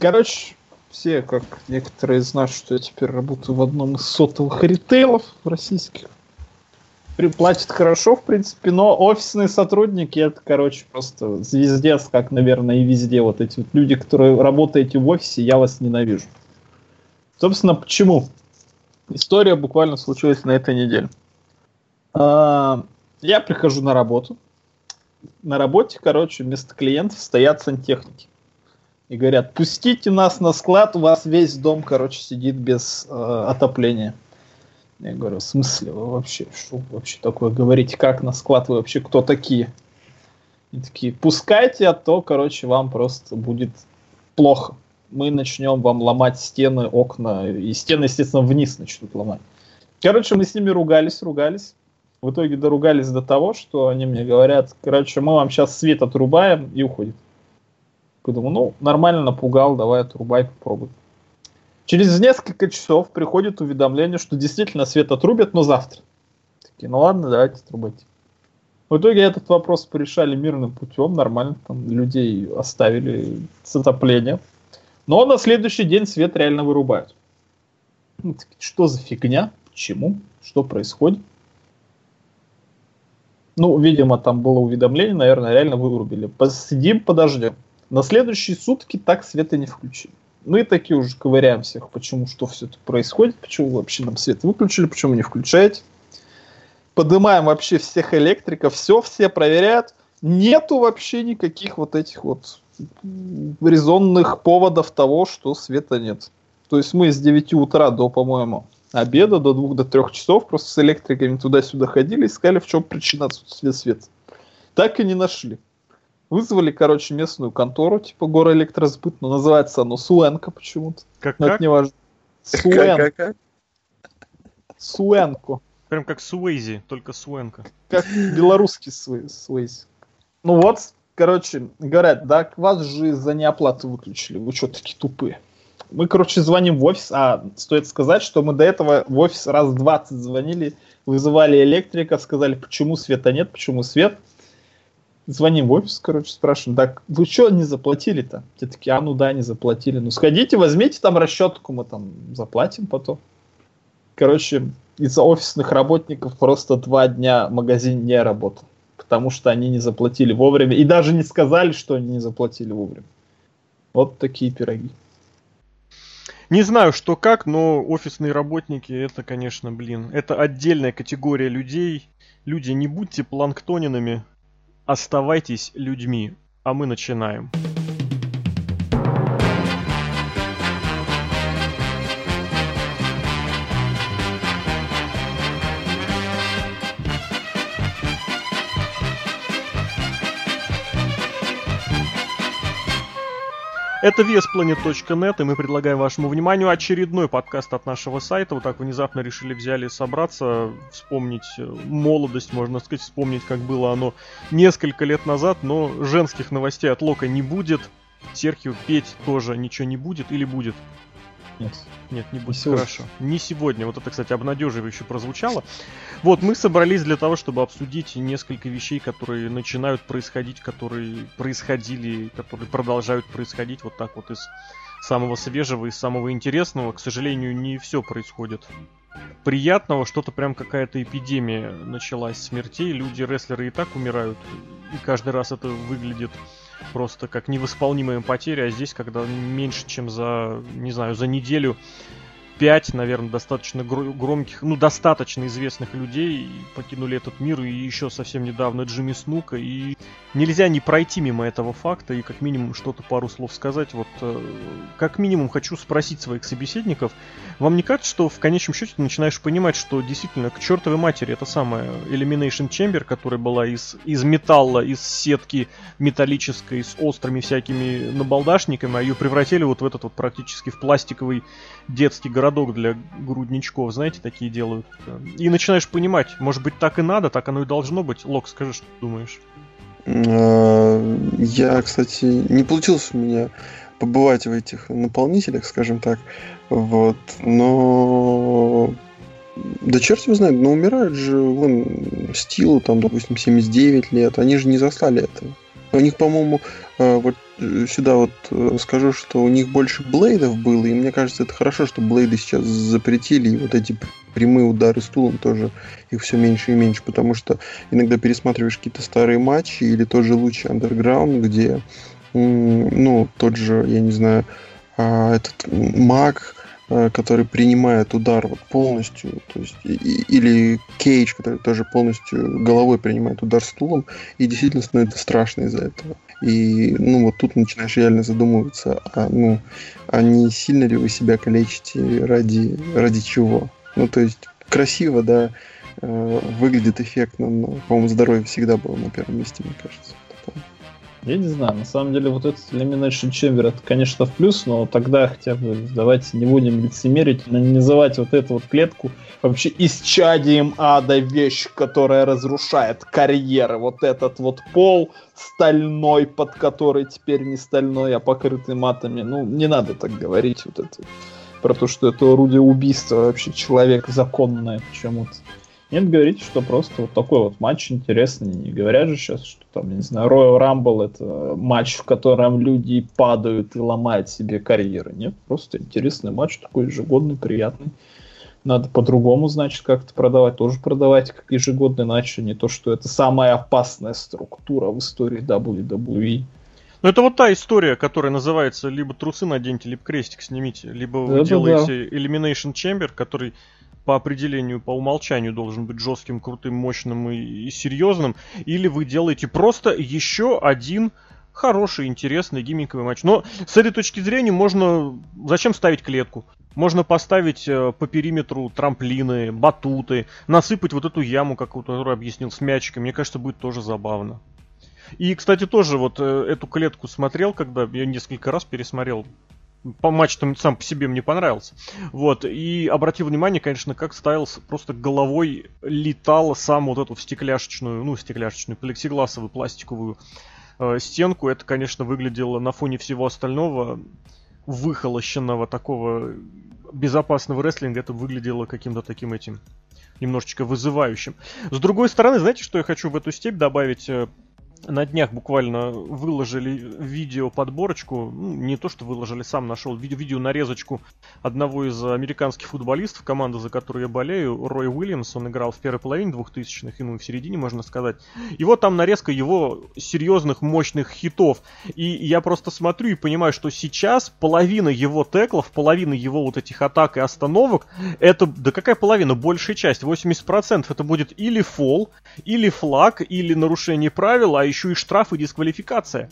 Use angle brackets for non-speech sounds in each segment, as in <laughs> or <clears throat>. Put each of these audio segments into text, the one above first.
Короче, все, как некоторые знают, что я теперь работаю в одном из сотовых ритейлов российских. Платят хорошо, в принципе, но офисные сотрудники это, короче, просто звездец, как, наверное, и везде. Вот эти вот люди, которые работаете в офисе, я вас ненавижу. Собственно, почему? История буквально случилась на этой неделе. А, я прихожу на работу. На работе, короче, вместо клиентов стоят сантехники и говорят, пустите нас на склад, у вас весь дом, короче, сидит без э, отопления. Я говорю, в смысле вы вообще, что вообще такое говорите, как на склад вы вообще, кто такие? И такие, пускайте, а то, короче, вам просто будет плохо. Мы начнем вам ломать стены, окна, и стены, естественно, вниз начнут ломать. Короче, мы с ними ругались, ругались. В итоге доругались до того, что они мне говорят, короче, мы вам сейчас свет отрубаем и уходит. Я думаю, ну, нормально напугал, давай отрубай, попробуй. Через несколько часов приходит уведомление, что действительно свет отрубят, но завтра. Такие, ну ладно, давайте отрубайте. В итоге этот вопрос порешали мирным путем, нормально, там людей оставили с отоплением. Но на следующий день свет реально вырубают. Ну, что за фигня? Почему? Что происходит? Ну, видимо, там было уведомление, наверное, реально вырубили. Посидим, подождем. На следующие сутки так света не включили. Мы такие уже ковыряем всех, почему, что все это происходит, почему вообще нам свет выключили, почему не включаете. Поднимаем вообще всех электриков, все, все проверяют. Нету вообще никаких вот этих вот резонных поводов того, что света нет. То есть мы с 9 утра до, по-моему, обеда, до 2 до 3 часов просто с электриками туда-сюда ходили, искали, в чем причина отсутствия света. Так и не нашли. Вызвали, короче, местную контору, типа Горэлектросбыт, но называется оно Суэнко почему-то. Как, но как? это не важно. Как, как, как? Суэнко. Прям как Суэйзи, только Суэнко. Как белорусский Суэйзи. Ну вот, короче, говорят, да, вас же из-за неоплаты выключили. Вы что, такие тупые? Мы, короче, звоним в офис, а стоит сказать, что мы до этого в офис раз 20 звонили, вызывали электрика, сказали, почему света нет, почему свет звоним в офис, короче, спрашиваем, так, вы что не заплатили-то? Те такие, а ну да, не заплатили. Ну сходите, возьмите там расчетку, мы там заплатим потом. Короче, из-за офисных работников просто два дня магазин не работал, потому что они не заплатили вовремя и даже не сказали, что они не заплатили вовремя. Вот такие пироги. Не знаю, что как, но офисные работники это, конечно, блин, это отдельная категория людей. Люди, не будьте планктонинами, Оставайтесь людьми, а мы начинаем. Это VSPlanet.net, и мы предлагаем вашему вниманию очередной подкаст от нашего сайта. Вот так внезапно решили взяли собраться, вспомнить э, молодость, можно сказать, вспомнить, как было оно несколько лет назад, но женских новостей от Лока не будет. Серхио петь тоже ничего не будет или будет? Нет. Нет, не будет. Не Хорошо. Не сегодня. Вот это, кстати, обнадеживающе прозвучало. Вот, мы собрались для того, чтобы обсудить несколько вещей, которые начинают происходить, которые происходили, которые продолжают происходить вот так вот из самого свежего и самого интересного. К сожалению, не все происходит приятного, что-то прям какая-то эпидемия началась смертей. Люди, рестлеры и так умирают. И каждый раз это выглядит просто как невосполнимая потеря, а здесь, когда меньше, чем за, не знаю, за неделю 5, наверное, достаточно громких, ну, достаточно известных людей покинули этот мир, и еще совсем недавно Джимми Снука, и нельзя не пройти мимо этого факта, и как минимум что-то пару слов сказать. Вот, э, как минимум хочу спросить своих собеседников, вам не кажется, что в конечном счете ты начинаешь понимать, что действительно к чертовой матери это самая Elimination Chamber, которая была из, из металла, из сетки металлической, с острыми всякими набалдашниками, а ее превратили вот в этот вот практически в пластиковый детский городок для грудничков, знаете, такие делают. И начинаешь понимать, может быть, так и надо, так оно и должно быть. Лок, скажи, что ты думаешь? А, я, кстати, не получилось у меня побывать в этих наполнителях, скажем так. Вот. Но да черт его знает, но умирают же, вон, Стилу, там, допустим, 79 лет, они же не застали этого. У них, по-моему, э, вот э, сюда вот э, скажу, что у них больше блейдов было, и мне кажется, это хорошо, что блейды сейчас запретили, и вот эти прямые удары стулом тоже их все меньше и меньше, потому что иногда пересматриваешь какие-то старые матчи или тот же лучший андерграунд, где, ну, тот же, я не знаю, а, этот маг, Э, который принимает удар вот полностью, то есть или Кейдж, который тоже полностью головой принимает удар стулом, и действительно становится страшно из-за этого. И ну вот тут начинаешь реально задумываться, а ну а не сильно ли вы себя калечите ради ради чего? Ну то есть красиво, да, э, выглядит эффектно, но, по-моему, здоровье всегда было на первом месте, мне кажется. Я не знаю, на самом деле вот этот Elimination Chamber это, конечно, в плюс, но тогда хотя бы давайте не будем лицемерить, называть вот эту вот клетку вообще исчадием ада вещь, которая разрушает карьеры. Вот этот вот пол стальной, под который теперь не стальной, а покрытый матами. Ну, не надо так говорить вот это про то, что это орудие убийства вообще человек законное почему-то. Нет, говорите, что просто вот такой вот матч интересный. Не говорят же сейчас, что там, не знаю, Royal Rumble это матч, в котором люди падают и ломают себе карьеры. Нет, просто интересный матч, такой ежегодный, приятный. Надо по-другому, значит, как-то продавать. Тоже продавать как ежегодный матч, а не то, что это самая опасная структура в истории WWE. Ну, это вот та история, которая называется либо трусы наденьте, либо крестик снимите, либо вы да, делаете да. Elimination Chamber, который по определению, по умолчанию должен быть жестким, крутым, мощным и, и серьезным, или вы делаете просто еще один хороший, интересный гиммиковый матч. Но с этой точки зрения можно... Зачем ставить клетку? Можно поставить э, по периметру трамплины, батуты, насыпать вот эту яму, как который объяснил, с мячиками. Мне кажется, будет тоже забавно. И, кстати, тоже вот э, эту клетку смотрел, когда я несколько раз пересмотрел по матч там сам по себе мне понравился. Вот. И обратил внимание, конечно, как Стайлс просто головой летал сам вот эту в стекляшечную, ну, стекляшечную, плексигласовую пластиковую э, стенку. Это, конечно, выглядело на фоне всего остального выхолощенного такого безопасного рестлинга. Это выглядело каким-то таким этим немножечко вызывающим. С другой стороны, знаете, что я хочу в эту степь добавить? На днях буквально выложили видео подборочку, ну, не то что выложили, сам нашел видео, нарезочку одного из американских футболистов, команда, за которую я болею, Рой Уильямс, он играл в первой половине 2000-х, и в середине, можно сказать. И вот там нарезка его серьезных, мощных хитов. И я просто смотрю и понимаю, что сейчас половина его теклов, половина его вот этих атак и остановок, это, да какая половина, большая часть, 80% это будет или фол, или флаг, или нарушение правил, а еще и штраф и дисквалификация.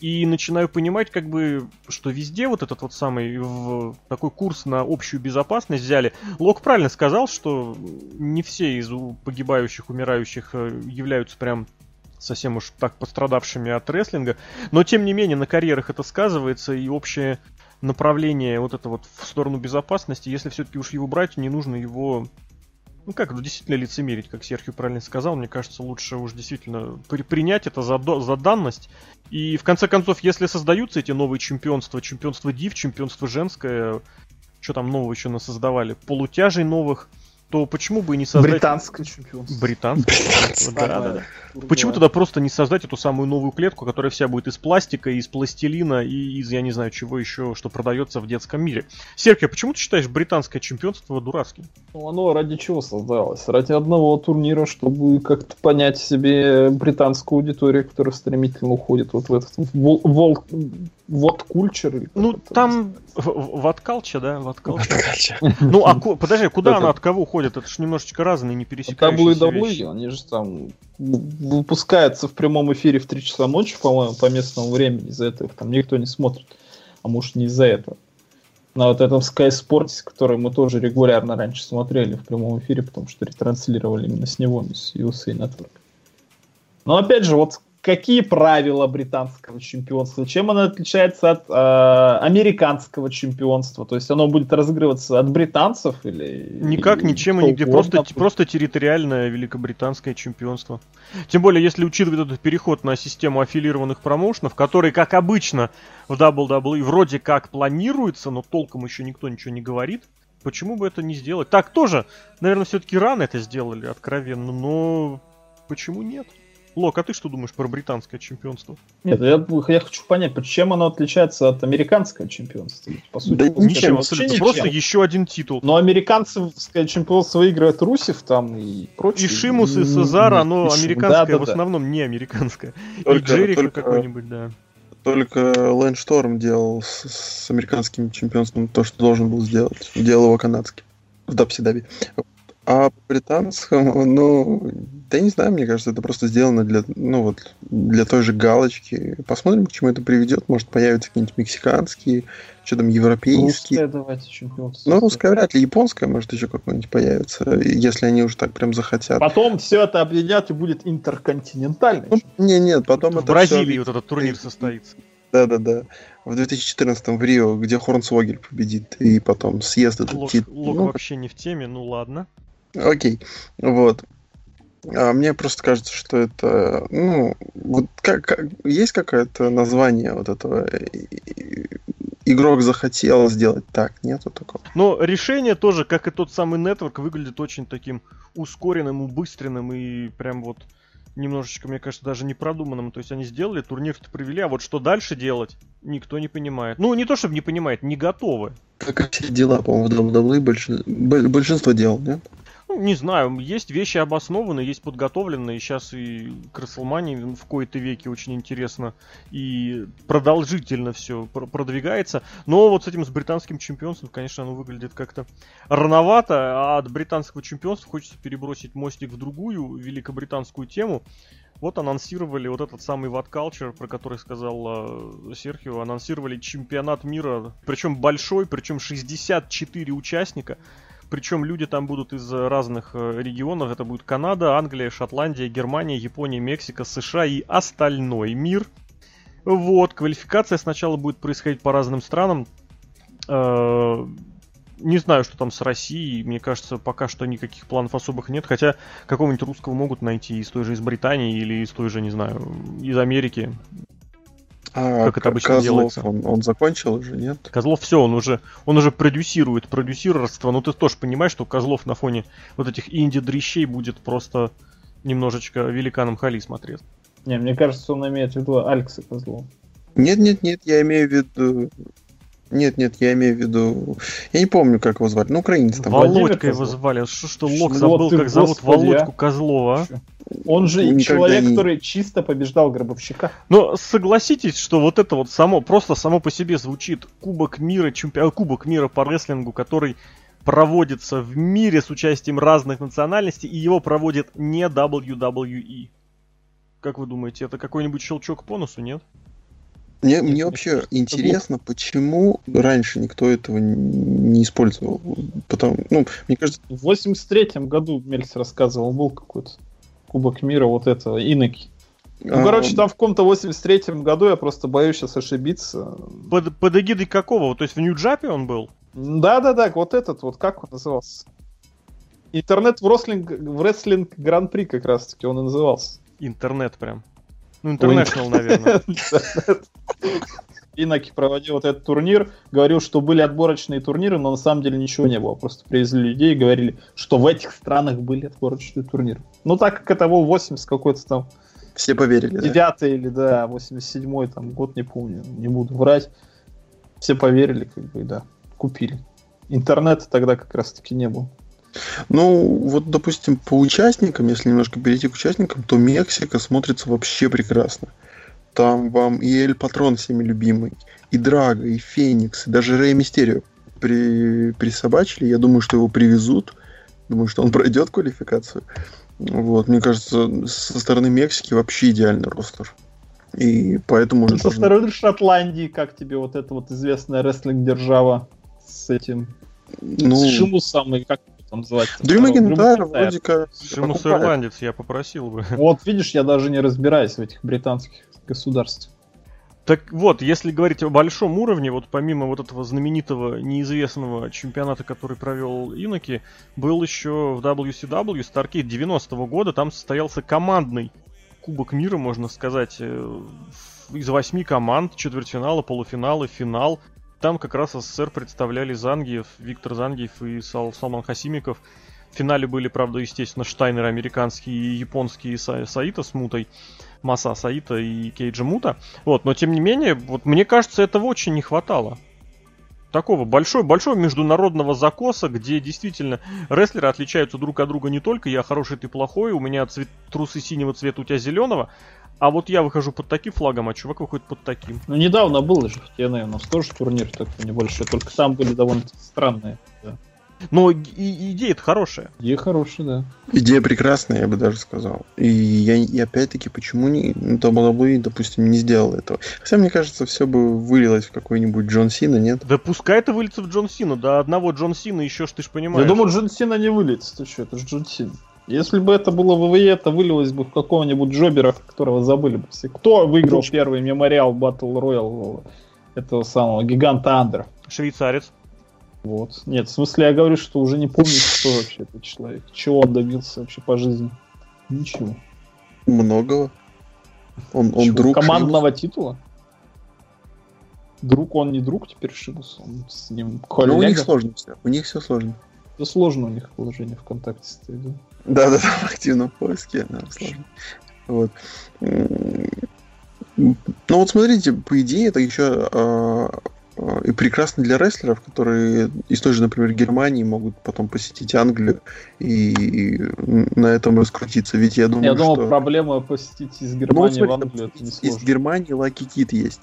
И начинаю понимать, как бы, что везде вот этот вот самый в, такой курс на общую безопасность взяли. Лок правильно сказал, что не все из погибающих, умирающих э, являются прям совсем уж так пострадавшими от рестлинга. Но тем не менее на карьерах это сказывается и общее направление вот это вот в сторону безопасности, если все-таки уж его брать, не нужно его ну как, ну действительно лицемерить, как Серхио правильно сказал, мне кажется, лучше уж действительно при принять это за, за данность. И в конце концов, если создаются эти новые чемпионства, чемпионство Див, чемпионство женское, что там нового еще нас создавали, полутяжей новых, то почему бы и не создать... Британское чемпионство. Британское чемпионство, да, да, да. Почему тогда просто не создать эту самую новую клетку, которая вся будет из пластика, из пластилина и из, я не знаю, чего еще, что продается в детском мире. Серхио, почему ты считаешь британское чемпионство дурацким? Ну, оно ради чего создалось? Ради одного турнира, чтобы как-то понять себе британскую аудиторию, которая стремительно уходит вот в этот волк вот кульчер. Ну, там ваткалча, да? Ваткалча. Ну, а подожди, куда она от кого уходит? Это же немножечко разные, не пересекающиеся вещи. они же там выпускаются в прямом эфире в 3 часа ночи, по-моему, по местному времени. Из-за этого там никто не смотрит. А может, не из-за этого. На вот этом Sky Sports, который мы тоже регулярно раньше смотрели в прямом эфире, потому что ретранслировали именно с него, с USA Network. Но опять же, вот какие правила британского чемпионства, чем оно отличается от э, американского чемпионства, то есть оно будет разыгрываться от британцев или... Никак, или ничем и нигде, просто, просто территориальное великобританское чемпионство. Тем более, если учитывать этот переход на систему аффилированных промоушенов, который, как обычно, в WWE вроде как планируется, но толком еще никто ничего не говорит, почему бы это не сделать? Так тоже, наверное, все-таки рано это сделали, откровенно, но почему нет? Лок, а ты что думаешь про британское чемпионство? Нет, я, я хочу понять, чем оно отличается от американского чемпионства. По сути, да ничем, абсолютно. Ничем. Просто еще один титул. Но американцевское чемпионство выигрывает Русев там и прочее. И Шимус, и Сезар, оно и американское, да, да, в основном да. не американское. Только, и Джерика только... какой-нибудь, да. Только Лэнд Шторм делал с, с американским чемпионством то, что должен был сделать. Делал его канадский в Дабси-Даби. А британскому, <laughs> ну, да не знаю, мне кажется, это просто сделано для, ну вот, для той же галочки. Посмотрим, к чему это приведет. Может, появятся какие-нибудь мексиканские, что там, европейские. Русская давайте чемпионство. Ну, русская вряд ли, японская, может, еще какое-нибудь появится, если они уже так прям захотят. Потом все это объединят и будет интерконтинентальный. Ну, не, нет, потом в это Бразилии все... вот этот турнир состоится. Да-да-да. В 2014 в Рио, где Хорнсвогель победит, и потом съезд этот Лок, титул. Лок ну, вообще не в теме, ну ладно. Окей, вот. А мне просто кажется, что это, ну, вот как, как есть какое-то название вот этого игрок захотел сделать так, нету такого. Но решение тоже, как и тот самый нетворк, выглядит очень таким ускоренным, убыстренным и прям вот немножечко, мне кажется, даже не продуманным. То есть они сделали, турнир-то провели, а вот что дальше делать, никто не понимает. Ну, не то чтобы не понимает, не готовы. Как и все дела, по-моему, в WWE большинство, большинство дел, нет? Ну, не знаю, есть вещи обоснованные, есть подготовленные. Сейчас и к в кои-то веке очень интересно и продолжительно все продвигается. Но вот с этим с британским чемпионством, конечно, оно выглядит как-то рановато. А от британского чемпионства хочется перебросить мостик в другую великобританскую тему. Вот анонсировали вот этот самый What Culture, про который сказал э, Серхио, анонсировали чемпионат мира, причем большой, причем 64 участника. Причем люди там будут из разных э, регионов. Это будет Канада, Англия, Шотландия, Германия, Япония, Мексика, США и остальной мир. Вот, квалификация сначала будет происходить по разным странам. Э, не знаю, что там с Россией. Мне кажется, пока что никаких планов особых нет. Хотя какого-нибудь русского могут найти из той же из Британии или из той же, не знаю, из Америки. А как это обычно Козлов, делается. Он, он закончил уже, нет? Козлов все, он уже, он уже продюсирует продюсерство. Но ты тоже понимаешь, что Козлов на фоне вот этих инди-дрищей будет просто немножечко великаном Хали смотреть. Не, мне кажется, он имеет в виду Алекса Козлова. Нет, нет, нет, я имею в виду нет, нет, я имею в виду... Я не помню, как его звали. Ну, украинец там. Володька его звали. Что, что Лок забыл, как зовут Володьку а? Козлова, а? Он же Никогда человек, не... который чисто побеждал Гробовщика. Но согласитесь, что вот это вот само, просто само по себе звучит Кубок мира, чемпион... Кубок мира по рестлингу, который проводится в мире с участием разных национальностей, и его проводит не WWE. Как вы думаете, это какой-нибудь щелчок по носу, нет? Мне, мне вообще интересно, почему раньше никто этого не использовал. Потому, ну, мне кажется... В 83-м году Мельц рассказывал, был какой-то Кубок мира вот этого, Иноки. Ну, а, короче, там в каком-то 83-м году, я просто боюсь сейчас ошибиться. Под, под эгидой какого? То есть в Нью-Джапе он был? Да-да-да, вот этот вот, как он назывался? Интернет в рестлинг, в рестлинг гран-при как раз-таки он и назывался. Интернет прям. Ну, International, наверное. <laughs> Инаки проводил вот этот турнир, говорил, что были отборочные турниры, но на самом деле ничего не было. Просто привезли людей и говорили, что в этих странах были отборочные турниры. Ну, так как это был 80 какой-то там... Все поверили, 9 да? или, да, 87-й там год, не помню, не буду врать. Все поверили, как бы, да, купили. Интернета тогда как раз-таки не было. Ну, вот, допустим, по участникам, если немножко перейти к участникам, то Мексика смотрится вообще прекрасно. Там вам и Эль Патрон всеми любимый, и Драго, и Феникс, и даже Рэй Мистерио при, присобачили. Я думаю, что его привезут. Думаю, что он <laughs> пройдет квалификацию. Вот, мне кажется, со стороны Мексики вообще идеальный ростер. И поэтому уже... Со должен... стороны Шотландии, как тебе вот эта вот известная рестлинг-держава с этим... Ну... С Шимусом и как там называется? Дрю Макентайр вроде как... Шимус ирландец, я попросил бы. <laughs> Вот, видишь, я даже не разбираюсь в этих британских государствах. Так вот, если говорить о большом уровне, вот помимо вот этого знаменитого неизвестного чемпионата, который провел Иноки, был еще в WCW Starcade 90-го года, там состоялся командный Кубок мира, можно сказать, э, из восьми команд, четвертьфинала, полуфиналы, финал. Там как раз СССР представляли Зангиев, Виктор Зангиев и Сал, Салман Хасимиков. В финале были, правда, естественно, Штайнер американский и японский Са- Саита с Мутой. Маса Саита и Кейджа Мута. Вот, но тем не менее, вот мне кажется, этого очень не хватало. Такого большой, большого международного закоса, где действительно рестлеры отличаются друг от друга не только я хороший, ты плохой, у меня цвет, трусы синего цвета, у тебя зеленого, а вот я выхожу под таким флагом, а чувак выходит под таким. Ну, недавно был же в TNA, у нас тоже турнир такой небольшой, только там были довольно странные. Да. Но и, идея-то хорошая. Идея хорошая, да. Идея прекрасная, я бы даже сказал. И, я, и опять-таки, почему не ну, WWE, допустим, не сделал этого? Хотя, мне кажется, все бы вылилось в какой-нибудь Джон Сина, нет? Да пускай это выльется в Джон Сина. Да одного Джон Сина еще ж ты ж понимаешь. Я думаю, Джон Сина не выльется. Ты что, это же Джон Сина. Если бы это было в ВВЕ, это вылилось бы в какого-нибудь Джобера, которого забыли бы все. Кто выиграл Джон... первый мемориал Battle Royale этого самого гиганта Андера? Швейцарец. Вот. Нет, в смысле, я говорю, что уже не помню, кто вообще этот человек. Чего он добился вообще по жизни. Ничего. Многого. Он, он Чего? друг Командного Шибуса. титула? Друг он не друг теперь Шибус. Он с ним коллега. Ну, у них сложно все. У них все сложно. Да сложно у них положение ВКонтакте стоит, да? Да, да, <laughs> в активном поиске, да, сложно. Вот. Ну вот смотрите, по идее, это еще а, и прекрасно для рестлеров, которые из той же, например, Германии могут потом посетить Англию и на этом раскрутиться. Ведь я думаю, я думал, что... проблема посетить из Германии ну, вот, смотри, в Англию это не Из Германии Лаки Кит есть.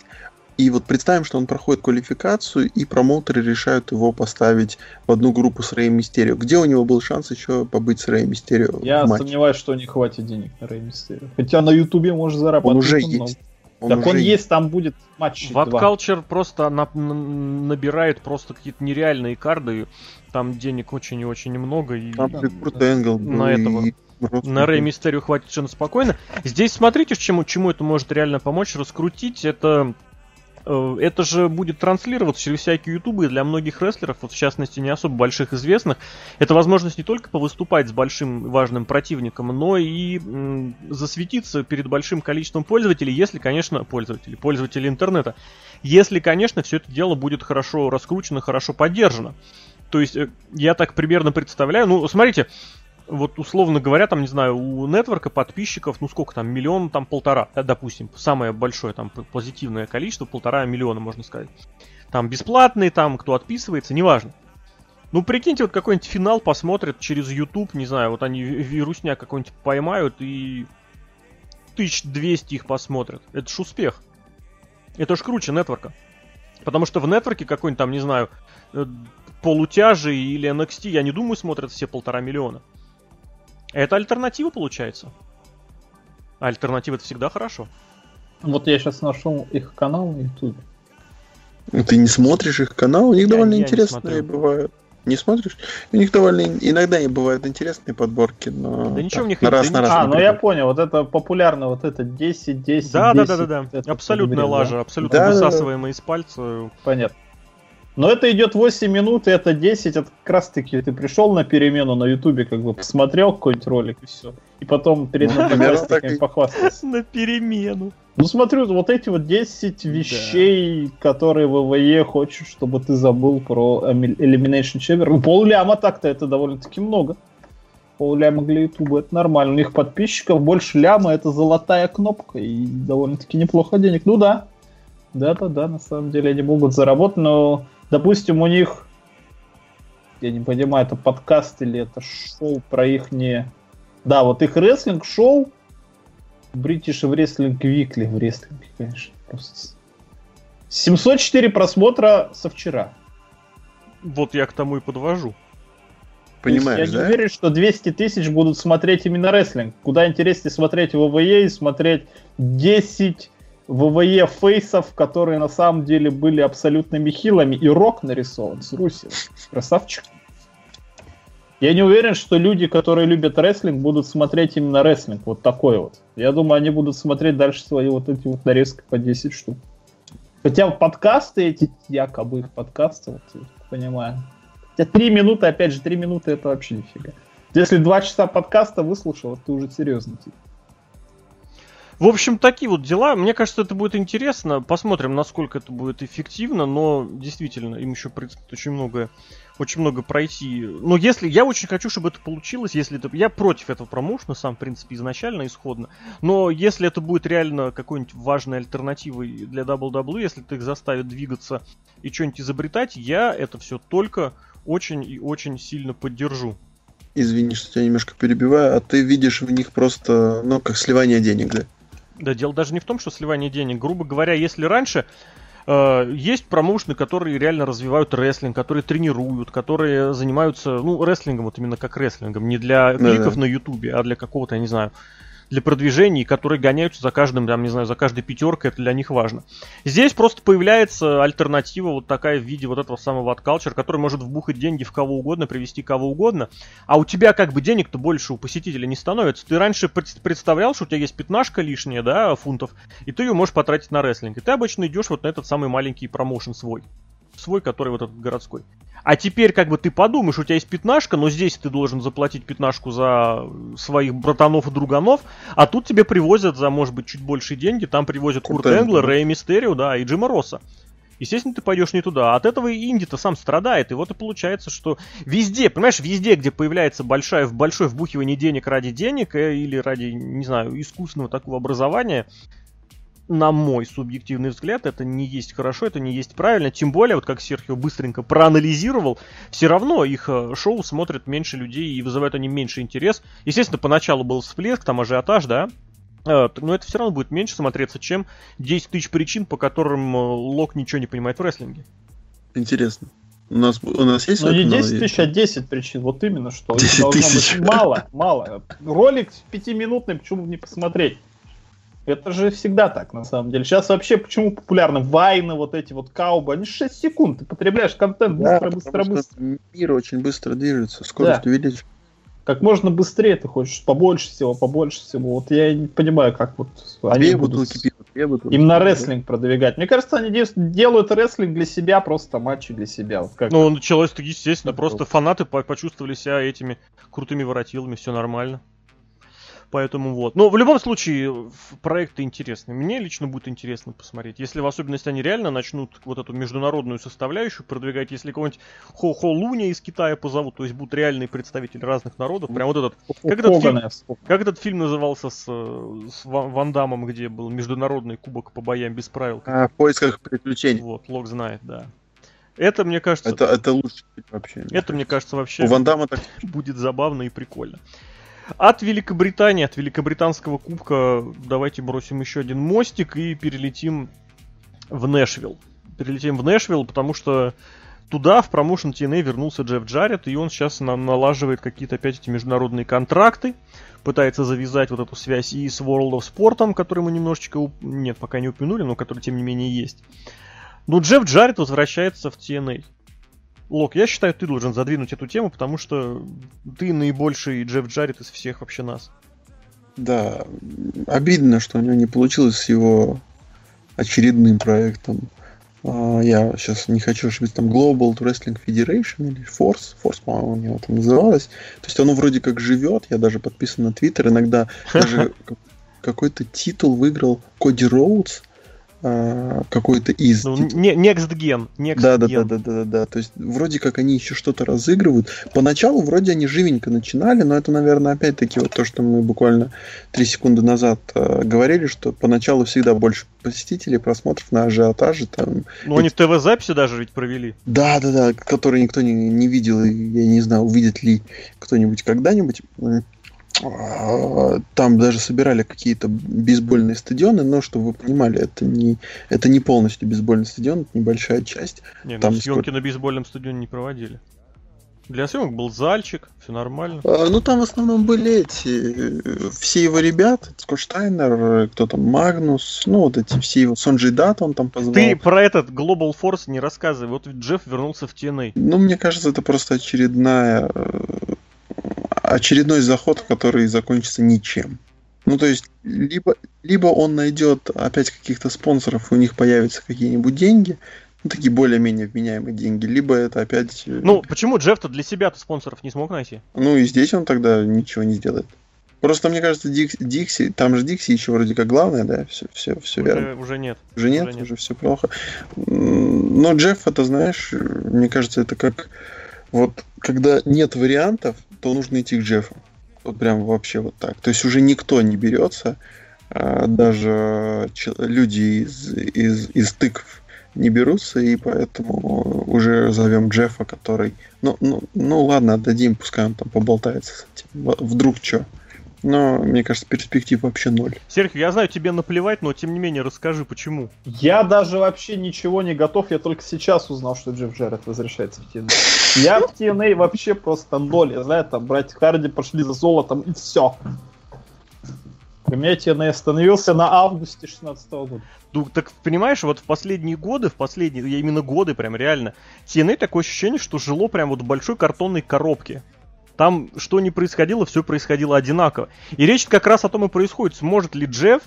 И вот представим, что он проходит квалификацию, и промоутеры решают его поставить в одну группу с Рэй Мистерио. Где у него был шанс еще побыть с Рэй Мистерио? Я сомневаюсь, что не хватит денег на Рэй Мистерио. Хотя на Ютубе может зарабатывать. Он уже много. есть. Он так он есть, там будет матч. Вапкалчер просто на, набирает просто какие-то нереальные карды. Там денег очень и очень много. И там да, да, Энгл на этого. И... На Рэй Мистерию хватит совершенно спокойно. Здесь смотрите, чему, чему это может реально помочь раскрутить. Это это же будет транслироваться через всякие ютубы для многих рестлеров, вот в частности не особо больших известных. Это возможность не только повыступать с большим важным противником, но и м, засветиться перед большим количеством пользователей, если, конечно, пользователей, пользователей интернета. Если, конечно, все это дело будет хорошо раскручено, хорошо поддержано. То есть, э, я так примерно представляю, ну, смотрите, вот условно говоря, там, не знаю, у нетворка подписчиков, ну сколько там, миллион, там полтора, да, допустим, самое большое там позитивное количество, полтора миллиона, можно сказать. Там бесплатный, там кто отписывается, неважно. Ну, прикиньте, вот какой-нибудь финал посмотрят через YouTube, не знаю, вот они вирусня какой-нибудь поймают и 1200 их посмотрят. Это ж успех. Это ж круче нетворка. Потому что в нетворке какой-нибудь там, не знаю, э, полутяжи или NXT, я не думаю, смотрят все полтора миллиона. Это альтернатива получается. альтернатива это всегда хорошо. Вот я сейчас нашел их канал на YouTube. Ну, ты не смотришь их канал? У них я, довольно я интересные бывают. Не смотришь? У них довольно иногда и бывают интересные подборки, но да ничего у них на раз на раз. А, ну я понял, вот это популярно, вот это 10, 10, да, 10. Да, да, да, да. Абсолютная лажа, да? абсолютно да, высасываемая да, да. из пальца. Понятно. Но это идет 8 минут, и это 10, это как раз таки ты пришел на перемену на ютубе, как бы посмотрел какой-нибудь ролик и все. И потом перед одноклассниками похвастался. На перемену. Ну смотрю, вот эти вот 10 вещей, да. которые в ВВЕ хочешь, чтобы ты забыл про Elimination Chamber. Ну, полляма так-то это довольно-таки много. Полляма для Ютуба это нормально. У них подписчиков больше ляма, это золотая кнопка. И довольно-таки неплохо денег. Ну да. Да-да-да, на самом деле они могут заработать, но допустим, у них, я не понимаю, это подкаст или это шоу про их не... Да, вот их рестлинг-шоу, British Wrestling Weekly в рестлинге, конечно, просто... 704 просмотра со вчера. Вот я к тому и подвожу. Понимаешь, я да? не уверен, что 200 тысяч будут смотреть именно рестлинг. Куда интереснее смотреть ВВЕ и смотреть 10 ВВЕ фейсов, которые на самом деле были абсолютными хилами, и Рок нарисован с Руси. Красавчик. Я не уверен, что люди, которые любят рестлинг, будут смотреть именно рестлинг, вот такой вот. Я думаю, они будут смотреть дальше свои вот эти вот нарезки по 10 штук. Хотя подкасты эти, якобы их подкасты, вот, я понимаю. Хотя 3 минуты, опять же, 3 минуты это вообще нифига. Если 2 часа подкаста выслушал, ты уже серьезно. Типа. В общем, такие вот дела. Мне кажется, это будет интересно. Посмотрим, насколько это будет эффективно, но действительно, им еще предстоит очень многое очень много пройти. Но если я очень хочу, чтобы это получилось, если это я против этого промоушена сам, в принципе, изначально исходно. Но если это будет реально какой-нибудь важной альтернативой для WWE, если это их заставит двигаться и что-нибудь изобретать, я это все только очень и очень сильно поддержу. Извини, что тебя немножко перебиваю, а ты видишь в них просто, ну, как сливание денег, да? Да, дело даже не в том, что сливание денег. Грубо говоря, если раньше э, есть промоушены, которые реально развивают рестлинг, которые тренируют, которые занимаются, ну, рестлингом, вот именно как рестлингом, не для кликов да, да. на ютубе, а для какого-то, я не знаю, для продвижений, которые гоняются за каждым, там, не знаю, за каждой пятеркой, это для них важно. Здесь просто появляется альтернатива вот такая в виде вот этого самого откалчер, который может вбухать деньги в кого угодно, привести кого угодно, а у тебя как бы денег-то больше у посетителя не становится. Ты раньше представлял, что у тебя есть пятнашка лишняя, да, фунтов, и ты ее можешь потратить на рестлинг. И ты обычно идешь вот на этот самый маленький промоушен свой. Свой, который вот этот городской. А теперь как бы ты подумаешь, у тебя есть пятнашка, но здесь ты должен заплатить пятнашку за своих братанов и друганов, а тут тебе привозят за, может быть, чуть больше деньги, там привозят Курт Энгла, Рэй Мистерио, да, и Джима Росса. Естественно, ты пойдешь не туда. От этого и инди-то сам страдает. И вот и получается, что везде, понимаешь, везде, где появляется большое, большое вбухивание денег ради денег э, или ради, не знаю, искусственного такого образования, на мой субъективный взгляд, это не есть хорошо, это не есть правильно. Тем более, вот как Серхио быстренько проанализировал, все равно их э, шоу смотрят меньше людей и вызывают они меньше интерес. Естественно, поначалу был всплеск, там ажиотаж, да, э, но это все равно будет меньше смотреться, чем 10 тысяч причин, по которым э, Лок ничего не понимает в рестлинге. Интересно. У нас, у нас есть... Ну не 10 тысяч, а 10 причин. Вот именно что. 10 тысяч. Мало, мало. Ролик пятиминутный, почему не посмотреть? Это же всегда так, на самом деле. Сейчас вообще почему популярны вайны, вот эти вот каубы? Они 6 секунд, ты потребляешь контент быстро, да, быстро, быстро. Мир очень быстро движется, скорость да. увеличивается. Как можно быстрее ты хочешь, побольше всего, побольше всего. Вот я не понимаю, как вот они будут именно рестлинг продвигать. Мне кажется, они делают рестлинг для себя, просто матчи для себя. Вот как ну, началось так естественно, просто фанаты почувствовали себя этими крутыми воротилами, все нормально. Поэтому вот. Но в любом случае, проекты интересны. Мне лично будет интересно посмотреть. Если в особенности они реально начнут вот эту международную составляющую продвигать, если кого-нибудь Хо-Хо Луня из Китая позовут, то есть будут реальные представители разных народов. Прям вот этот... Как этот, фильм, как этот фильм назывался с, с Ван Дамом, где был международный кубок по боям без правил? А, в поисках приключений. Вот, Лок знает, да. Это, мне кажется... Это, это лучше вообще. Это, мне кажется, вообще... У Ван Дамма так... <laughs> Будет забавно и прикольно. От Великобритании, от Великобританского кубка давайте бросим еще один мостик и перелетим в Нэшвилл. Перелетим в Нэшвилл, потому что туда, в промоушен TNA, вернулся Джефф Джаред, и он сейчас на налаживает какие-то опять эти международные контракты, пытается завязать вот эту связь и с World of Sport, который мы немножечко, уп... нет, пока не упомянули, но который тем не менее есть. Но Джефф Джаред возвращается в TNA. Лок, я считаю, ты должен задвинуть эту тему, потому что ты наибольший Джефф Джаред из всех вообще нас. Да, обидно, что у него не получилось с его очередным проектом. А, я сейчас не хочу ошибиться, там Global Wrestling Federation или Force, Force, по-моему, у него там называлось. То есть оно вроде как живет, я даже подписан на Твиттер, иногда <laughs> даже какой-то титул выиграл Коди Роудс, а, какой-то из. Ну, не, next Gen. Next да, да, да, да, да, да, да. То есть вроде как они еще что-то разыгрывают. Поначалу вроде они живенько начинали, но это, наверное, опять-таки вот то, что мы буквально три секунды назад э, говорили, что поначалу всегда больше посетителей, просмотров на ажиотаже. Там, ну, они ТВ-записи даже ведь провели. Да, да, да, которые никто не, не видел, и я не знаю, увидит ли кто-нибудь когда-нибудь. А, там даже собирали какие-то бейсбольные стадионы, но чтобы вы понимали, это не, это не полностью бейсбольный стадион, это небольшая часть. Не, ну, там съемки сколько... на бейсбольном стадионе не проводили. Для съемок был зальчик, все нормально. А, ну там в основном были эти, все его ребята, Скоштайнер, кто там, Магнус, ну вот эти все его, Сонджи Дат он там позвал. Ты про этот Global Force не рассказывай, вот Джефф вернулся в TNA. Ну мне кажется, это просто очередная очередной заход, который закончится ничем. Ну, то есть, либо, либо он найдет опять каких-то спонсоров, и у них появятся какие-нибудь деньги, ну, такие более-менее вменяемые деньги, либо это опять... Э, ну, почему Джефф-то для себя-то спонсоров не смог найти? Ну, и здесь он тогда ничего не сделает. Просто мне кажется, Дикс, Дикси, там же Дикси еще вроде как главное, да, все, все, все уже, верно. Уже нет. Уже нет, уже, нет. уже все плохо. Но Джефф, это знаешь, мне кажется, это как вот когда нет вариантов, то нужно идти к Джеффу. Вот прям вообще вот так. То есть уже никто не берется, а даже люди из, из, из тыкв не берутся, и поэтому уже зовем Джеффа, который... Ну, ну, ну ладно, отдадим, пускай он там поболтается с этим. Вдруг что. Но, мне кажется, перспектив вообще ноль. Серхио, я знаю, тебе наплевать, но тем не менее расскажи, почему. Я даже вообще ничего не готов, я только сейчас узнал, что Джефф Джеррет возвращается в TNA. Я в TNA вообще просто ноль. Я знаю, там братья Харди пошли за золотом и все. У меня TNA остановился на августе 16 года. Ну, так понимаешь, вот в последние годы, в последние, я именно годы прям реально, TNA такое ощущение, что жило прям вот в большой картонной коробке. Там что ни происходило, все происходило одинаково. И речь как раз о том и происходит, сможет ли Джефф,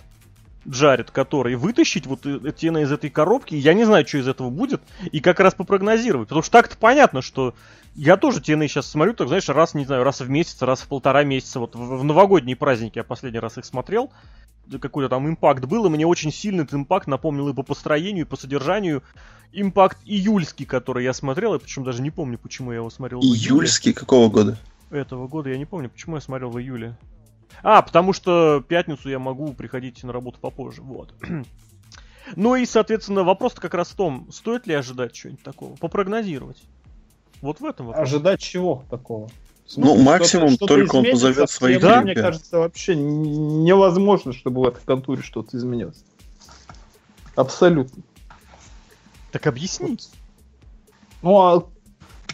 Джаред, который вытащить вот TNA из этой коробки, я не знаю, что из этого будет, и как раз попрогнозировать. Потому что так-то понятно, что я тоже TNA сейчас смотрю, так знаешь, раз, не знаю, раз в месяц, раз в полтора месяца. Вот в, в новогодние праздники я последний раз их смотрел. Какой-то там импакт был, и мне очень сильно этот импакт напомнил и по построению, и по содержанию. Импакт июльский, который я смотрел, я причем даже не помню, почему я его смотрел. Июльский какого года? Этого года, я не помню, почему я смотрел в июле. А, потому что пятницу я могу приходить на работу попозже, вот. <clears throat> ну и, соответственно, вопрос как раз в том, стоит ли ожидать чего-нибудь такого, попрогнозировать. Вот в этом вопрос. Ожидать чего такого? Смысле, ну, максимум что только он позовет своих да? Мне кажется, вообще невозможно, чтобы в этой контуре что-то изменилось. Абсолютно. Так объясни. Ну, а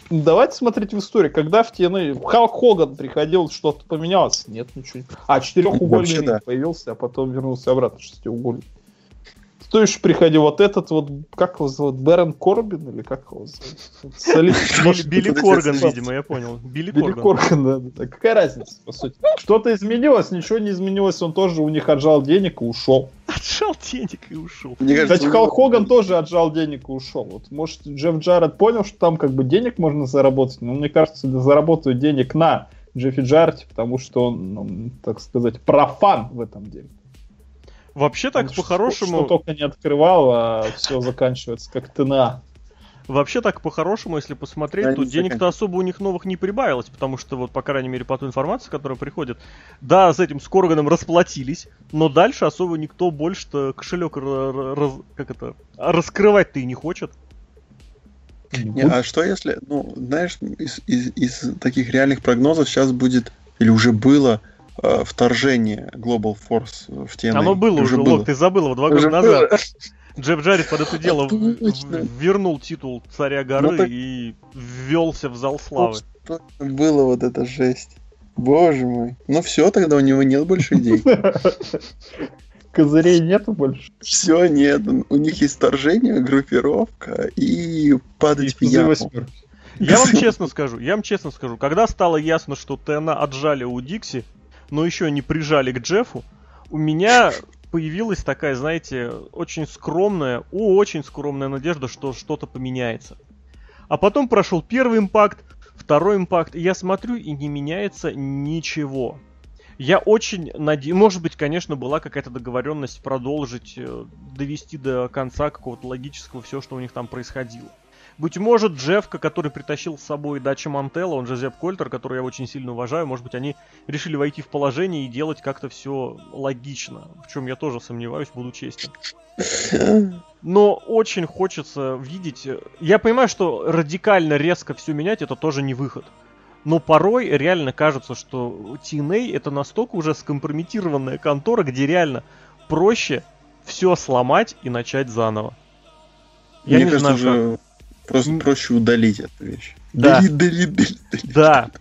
давайте смотреть в историю. Когда в TNA Халк Хоган приходил, что-то поменялось? Нет, ничего. А, четырехугольный да. появился, а потом вернулся обратно шестиугольный. Кто еще приходил? Вот этот вот, как его зовут, Бэрон Корбин или как его зовут? <laughs> Билли Корган, видимо, я понял. Билли Корган, да. Какая разница, по сути? Что-то изменилось, ничего не изменилось, он тоже у них отжал денег и ушел. Отжал денег и ушел. Кстати, Халк Хоган тоже отжал денег и ушел. Вот, может, Джефф Джаред понял, что там как бы денег можно заработать, но мне кажется, заработают денег на Джеффи Джарте, потому что он, ну, так сказать, профан в этом деле. Вообще так по-хорошему... Что, что только не открывал, а все <laughs> заканчивается как ТНА. Вообще так по-хорошему, если посмотреть, да, то денег-то особо у них новых не прибавилось, потому что вот, по крайней мере, по той информации, которая приходит, да, с этим с Корганом расплатились, но дальше особо никто больше-то кошелек раз, как это, раскрывать-то и не хочет. Не, а что если, ну, знаешь, из, из, из таких реальных прогнозов сейчас будет, или уже было, вторжение Global Force в TNA. Оно было уже, было. Лок, ты забыл его два года назад. Было. Джеб Джаред под это <laughs> дело вернул титул царя горы ну, так... и ввелся в зал славы. Что было вот эта жесть? Боже мой. Ну все, тогда у него нет больше идей. <laughs> Козырей нету больше. Все, нет. У них есть вторжение, группировка и падать и в яму. Я вам <laughs> честно скажу, я вам честно скажу, когда стало ясно, что ТНА отжали у Дикси, но еще не прижали к Джеффу, у меня появилась такая, знаете, очень скромная, очень скромная надежда, что что-то поменяется. А потом прошел первый импакт, второй импакт, и я смотрю, и не меняется ничего. Я очень надеюсь, может быть, конечно, была какая-то договоренность продолжить, э, довести до конца какого-то логического все, что у них там происходило. Быть может, Джефка, который притащил с собой Дача Мантелла, он же Зеп Кольтер, который я очень сильно уважаю, может быть, они решили войти в положение и делать как-то все логично, в чем я тоже сомневаюсь, буду честен. <laughs> Но очень хочется видеть... Я понимаю, что радикально резко все менять, это тоже не выход. Но порой реально кажется, что TNA это настолько уже скомпрометированная контора, где реально проще все сломать и начать заново. Я Мне не кажется, знаю, уже Просто М- проще удалить эту вещь. Да. Дали, дали, дали, дали. Да.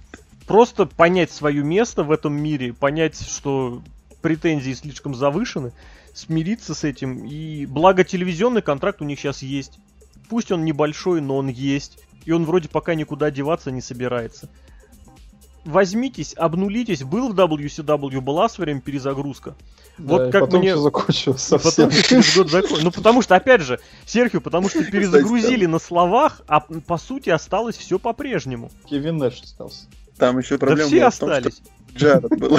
Просто понять свое место в этом мире, понять, что претензии слишком завышены, смириться с этим. И благо телевизионный контракт у них сейчас есть. Пусть он небольшой, но он есть. И он вроде пока никуда деваться не собирается. Возьмитесь, обнулитесь. Был в WCW, была в свое время перезагрузка. Вот да, как потом мне... закончилось совсем. Потом через год закон... Ну, потому что, опять же, Серхио, потому что перезагрузили на словах, а по сути осталось все по-прежнему. Кевин Нэш остался. Там еще проблема да все остались. Том, что Джаред был.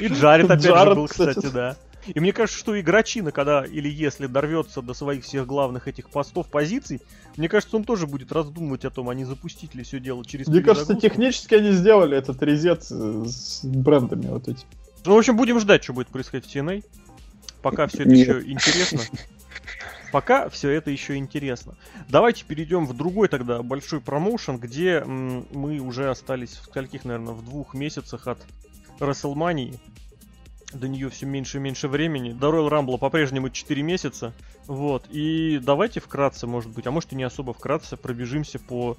И Джаред опять же был, кстати, да. И мне кажется, что игрочина, когда или если дорвется до своих всех главных этих постов, позиций, мне кажется, он тоже будет раздумывать о том, а не запустить ли все дело через Мне кажется, технически они сделали этот резет с брендами вот этим. Ну, в общем, будем ждать, что будет происходить в TNA. Пока все это Нет. еще интересно. Пока все это еще интересно. Давайте перейдем в другой тогда большой промоушен, где м, мы уже остались в скольких, наверное, в двух месяцах от WrestleMania до нее все меньше и меньше времени. До Royal Rumble по-прежнему 4 месяца. Вот. И давайте вкратце, может быть, а может и не особо вкратце, пробежимся по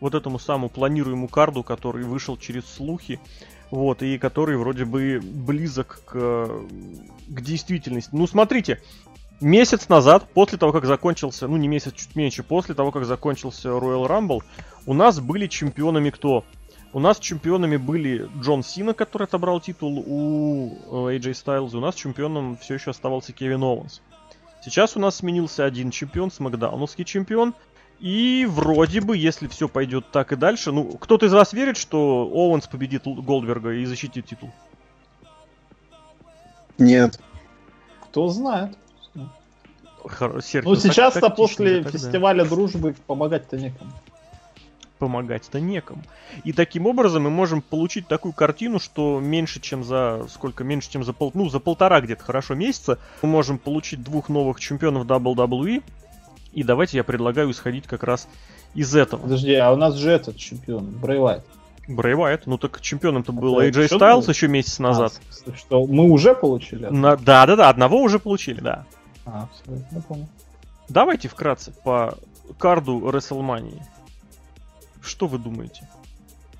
вот этому самому планируемому карду, который вышел через слухи. Вот, и который вроде бы близок к, к действительности. Ну, смотрите, месяц назад, после того, как закончился, ну не месяц, чуть меньше, после того, как закончился Royal Rumble, у нас были чемпионами кто? У нас чемпионами были Джон Сина, который отобрал титул у AJ Styles, у нас чемпионом все еще оставался Кевин Оуэнс. Сейчас у нас сменился один чемпион, SmackDown овский чемпион, и вроде бы, если все пойдет так и дальше, ну, кто-то из вас верит, что Оуэнс победит Голдберга и защитит титул? Нет. Кто знает. Сердце, ну, сейчас-то после фестиваля да. дружбы помогать-то некому помогать-то некому. И таким образом мы можем получить такую картину, что меньше, чем за сколько, меньше, чем за пол, ну, за полтора где-то хорошо месяца мы можем получить двух новых чемпионов WWE. И давайте я предлагаю исходить как раз из этого. Подожди, а у нас же этот чемпион. Брэй Уайт, ну так чемпионом-то был AJ Styles еще месяц назад. А, что мы уже получили? На, да, да, да, одного уже получили, да. А, я понял. Давайте вкратце по карду WrestleMania. Что вы думаете?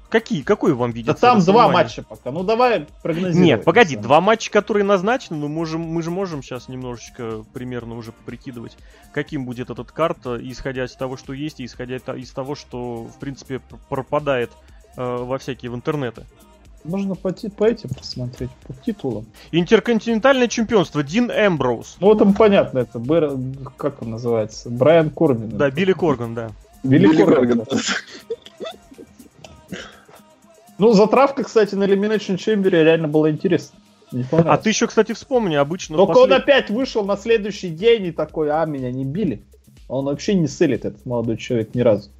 Какие, какой вам видится? Да там два матча пока. Ну давай прогнозируем. Нет, погоди, два матча, которые назначены, но мы, можем, мы же можем сейчас немножечко примерно уже прикидывать, каким будет этот карта, исходя из того, что есть, и исходя из того, что, в принципе, пропадает э, во всякие в интернеты. Можно по, по этим посмотреть, по титулам. Интерконтинентальное чемпионство, Дин Эмброуз. Ну, там понятно, это, Бэр, как он называется, Брайан Корбин. Да, Билли Корган, да. Билли Корган. Ну, затравка, кстати, на Elimination Chamber реально была интересна. А ты еще, кстати, вспомни, обычно... Только послед... он опять вышел на следующий день и такой, а, меня не били. Он вообще не sell ит, этот молодой человек, ни разу.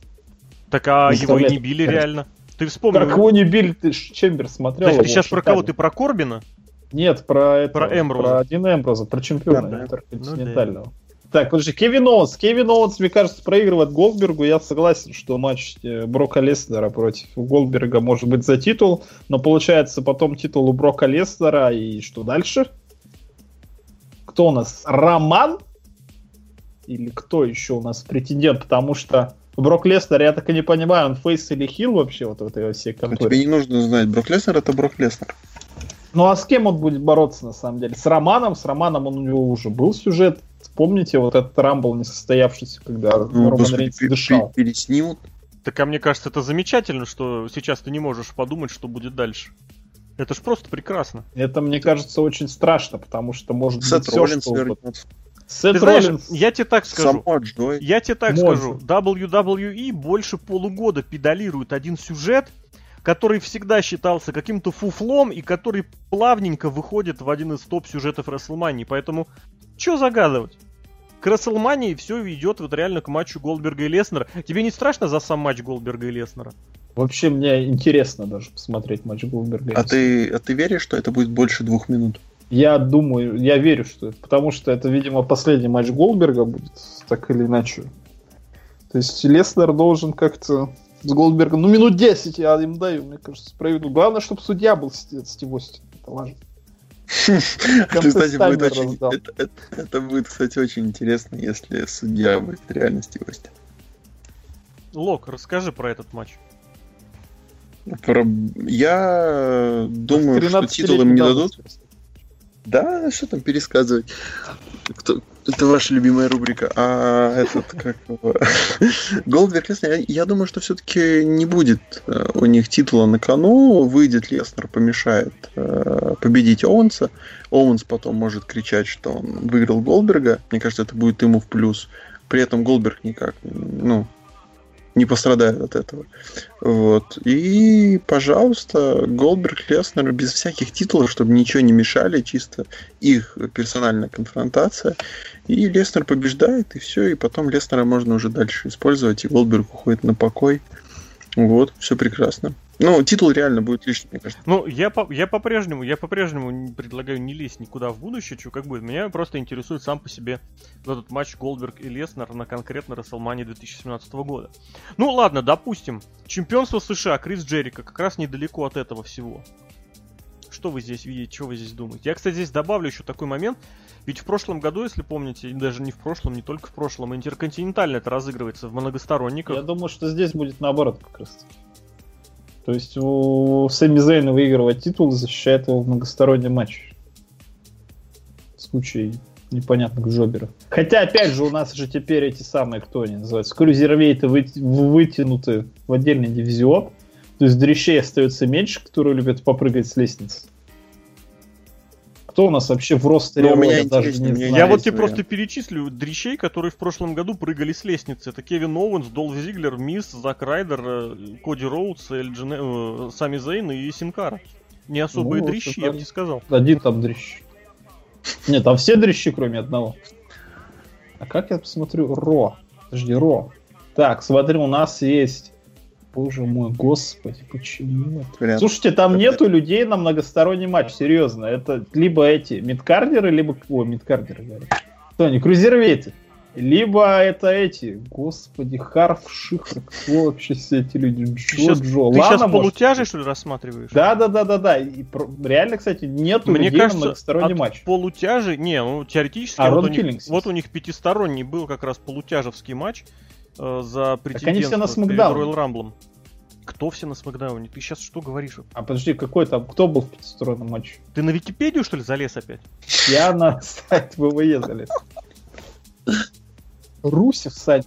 Так, а его и не били реально. Ты вспомнил. Как его не били, ты Chamber смотрел. Ты сейчас про кого? Ты про Корбина? Нет, про это. Про Эмброза. Про Дина Эмброза, про чемпиона да, интерконтинентального. Ну, да. Так, подожди, Кевин Оуэнс. Кевин Оуэнс, мне кажется, проигрывает Голдбергу. Я согласен, что матч э, Брока Леснера против Голдберга может быть за титул, но получается потом титул у Брока Леснера, и что дальше? Кто у нас? Роман? Или кто еще у нас претендент? Потому что Брок Леснер, я так и не понимаю, он фейс или хил вообще вот в этой всей конторе? А тебе не нужно знать, Брок Леснер это Брок Леснер. Ну а с кем он будет бороться на самом деле? С Романом? С Романом он, у него уже был сюжет. Помните вот этот рамбл несостоявшийся, когда ну, Роман Рейнс дышал? Переснимут. Так а мне кажется, это замечательно, что сейчас ты не можешь подумать, что будет дальше. Это ж просто прекрасно. Это, мне кажется, очень страшно, потому что может Сет быть все, что угодно. Сет Ты знаешь, Роллинс... я тебе так скажу. Я тебе так Может. скажу. WWE больше полугода педалирует один сюжет, который всегда считался каким-то фуфлом и который плавненько выходит в один из топ-сюжетов Расселмании. Поэтому, что загадывать? К Расселмании все идет вот реально к матчу Голдберга и Леснера. Тебе не страшно за сам матч Голдберга и Леснера? Вообще мне интересно даже посмотреть матч Голдберга. А ты, а ты веришь, что это будет больше двух минут? Я думаю, я верю, что это, потому что это, видимо, последний матч Голдберга будет, так или иначе. То есть Леснер должен как-то с Голдбергом, ну, минут 10 я им даю, мне кажется, справедливо. Главное, чтобы судья был Стив Остин. Это важно. Кстати, будет очень, это, это, это будет, кстати, очень интересно, если судья будет реально Стив Остин. Лок, расскажи про этот матч. Про... Я думаю, что титул им не дадут. Да, что там пересказывать? Кто, это ваша любимая рубрика. А этот, как Голдберг Леснер, я, думаю, что все-таки не будет э, у них титула на кону. Выйдет Леснер, помешает э, победить Оуэнса. Оуэнс потом может кричать, что он выиграл Голдберга. Мне кажется, это будет ему в плюс. При этом Голдберг никак, ну, не пострадают от этого. Вот. И, пожалуйста, Голдберг, Леснер без всяких титулов, чтобы ничего не мешали, чисто их персональная конфронтация. И Леснер побеждает, и все, и потом Леснера можно уже дальше использовать, и Голдберг уходит на покой. Вот, все прекрасно. Ну, титул реально будет лишним, мне кажется. Ну, я, по, я по-прежнему, я по-прежнему предлагаю не лезть никуда в будущее, что как будет. Меня просто интересует сам по себе этот матч Голдберг и Леснер на конкретно Расселмане 2017 года. Ну, ладно, допустим, чемпионство США, Крис Джерика, как раз недалеко от этого всего. Что вы здесь видите, что вы здесь думаете? Я, кстати, здесь добавлю еще такой момент. Ведь в прошлом году, если помните, даже не в прошлом, не только в прошлом, интерконтинентально это разыгрывается в многосторонниках. Я думаю, что здесь будет наоборот как раз таки. То есть у Сэмми Зейна выигрывать титул защищает его в многостороннем матче. В случае непонятных джоберов. Хотя, опять же, у нас же теперь эти самые, кто они называются, крузервейты вы, вытянуты в отдельный дивизион. То есть дрищей остается меньше, которые любят попрыгать с лестницы кто у нас вообще в ростере Ну, у меня даже не знаю. Я вот тебе просто перечислю дрищей, которые в прошлом году прыгали с лестницы. Это Кевин Оуэнс, Долф Зиглер, Мисс, Зак Райдер, э, Коди Роудс, Эльджин, э, Сами Зейн и Синкара. Не особые Ну, дрищи, я бы тебе сказал. Один там дрищ. Нет, там все дрищи, кроме одного. А как я посмотрю? Ро. Подожди, Ро. Так, смотри, у нас есть... Боже мой, господи, почему это? Вариант. Слушайте, там нету людей на многосторонний матч, серьезно. Это либо эти мидкардеры, либо... О, мидкардеры, говорю. Кто они? Крузервейты. Либо это эти, господи, Харф, Шихр, кто вообще все эти люди? Джо, сейчас- Джо. Ты Лана, сейчас может? полутяжи, что ли, рассматриваешь? Да, да, да, да, да. И про- реально, кстати, нету Мне людей на кажется, многосторонний от матч. полутяжи, не, ну теоретически, А, вот, у них, вот у них пятисторонний был как раз полутяжевский матч э, за они претендентство все на перед Смакдауне. Royal Rumble. Кто все на Смакдауне? Ты сейчас что говоришь? А подожди, какой там, кто был в пятистороннем матче? Ты на Википедию, что ли, залез опять? Я на <laughs> сайт ВВЕ залез. Русев сайт.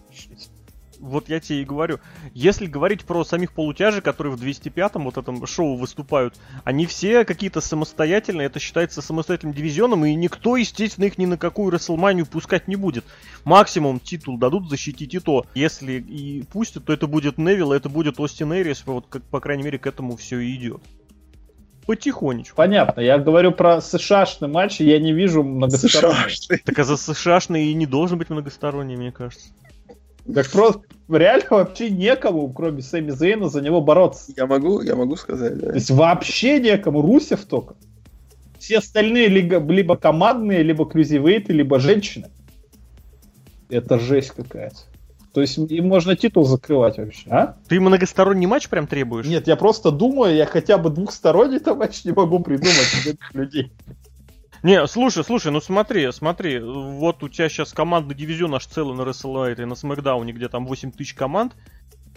Вот я тебе и говорю. Если говорить про самих полутяжей, которые в 205-м вот этом шоу выступают, они все какие-то самостоятельные, это считается самостоятельным дивизионом, и никто, естественно, их ни на какую Расселманию пускать не будет. Максимум титул дадут защитить и то. Если и пустят, то это будет Невилл, это будет Остин Эрис, вот как, по крайней мере, к этому все и идет. Потихонечку. Понятно, я говорю про США-шный матч, и я не вижу многосторонний. США. Так а за США-шный и не должен быть многосторонний, мне кажется. Так просто реально вообще некому, кроме Сэмми Зейна, за него бороться. Я могу, я могу сказать, да. То есть вообще некому, Русев только. Все остальные либо, либо командные, либо крузивейты, либо женщины. Это жесть какая-то. То есть им можно титул закрывать вообще, а? Ты многосторонний матч прям требуешь? Нет, я просто думаю, я хотя бы двухсторонний там матч не могу придумать <laughs> людей. Не, слушай, слушай, ну смотри, смотри, вот у тебя сейчас командный дивизион аж целый на WrestleMania, на Смакдауне, где там 8 тысяч команд,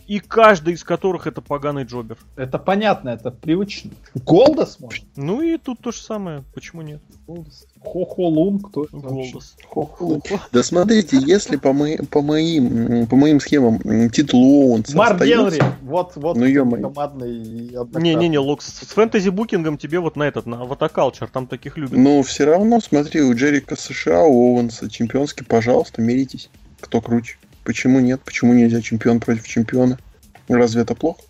и каждый из которых это поганый джобер. Это понятно, это привычно. Голдос может? Ну и тут то же самое, почему нет? Голдос. Хо-хо Лун, кто это вообще? Голос. Хо-хо. Да смотрите, если по, мои- по моим, по моим схемам титул Оуэнса Марк остается- Генри, вот, вот Ну, командный. Не-не-не, Локс, с фэнтези-букингом тебе вот на этот, на Аватокалчер, там таких любят. Но все равно, смотри, у Джерика США, у Оуэнса чемпионский, пожалуйста, миритесь. Кто круче? Почему нет? Почему нельзя чемпион против чемпиона? Разве это плохо?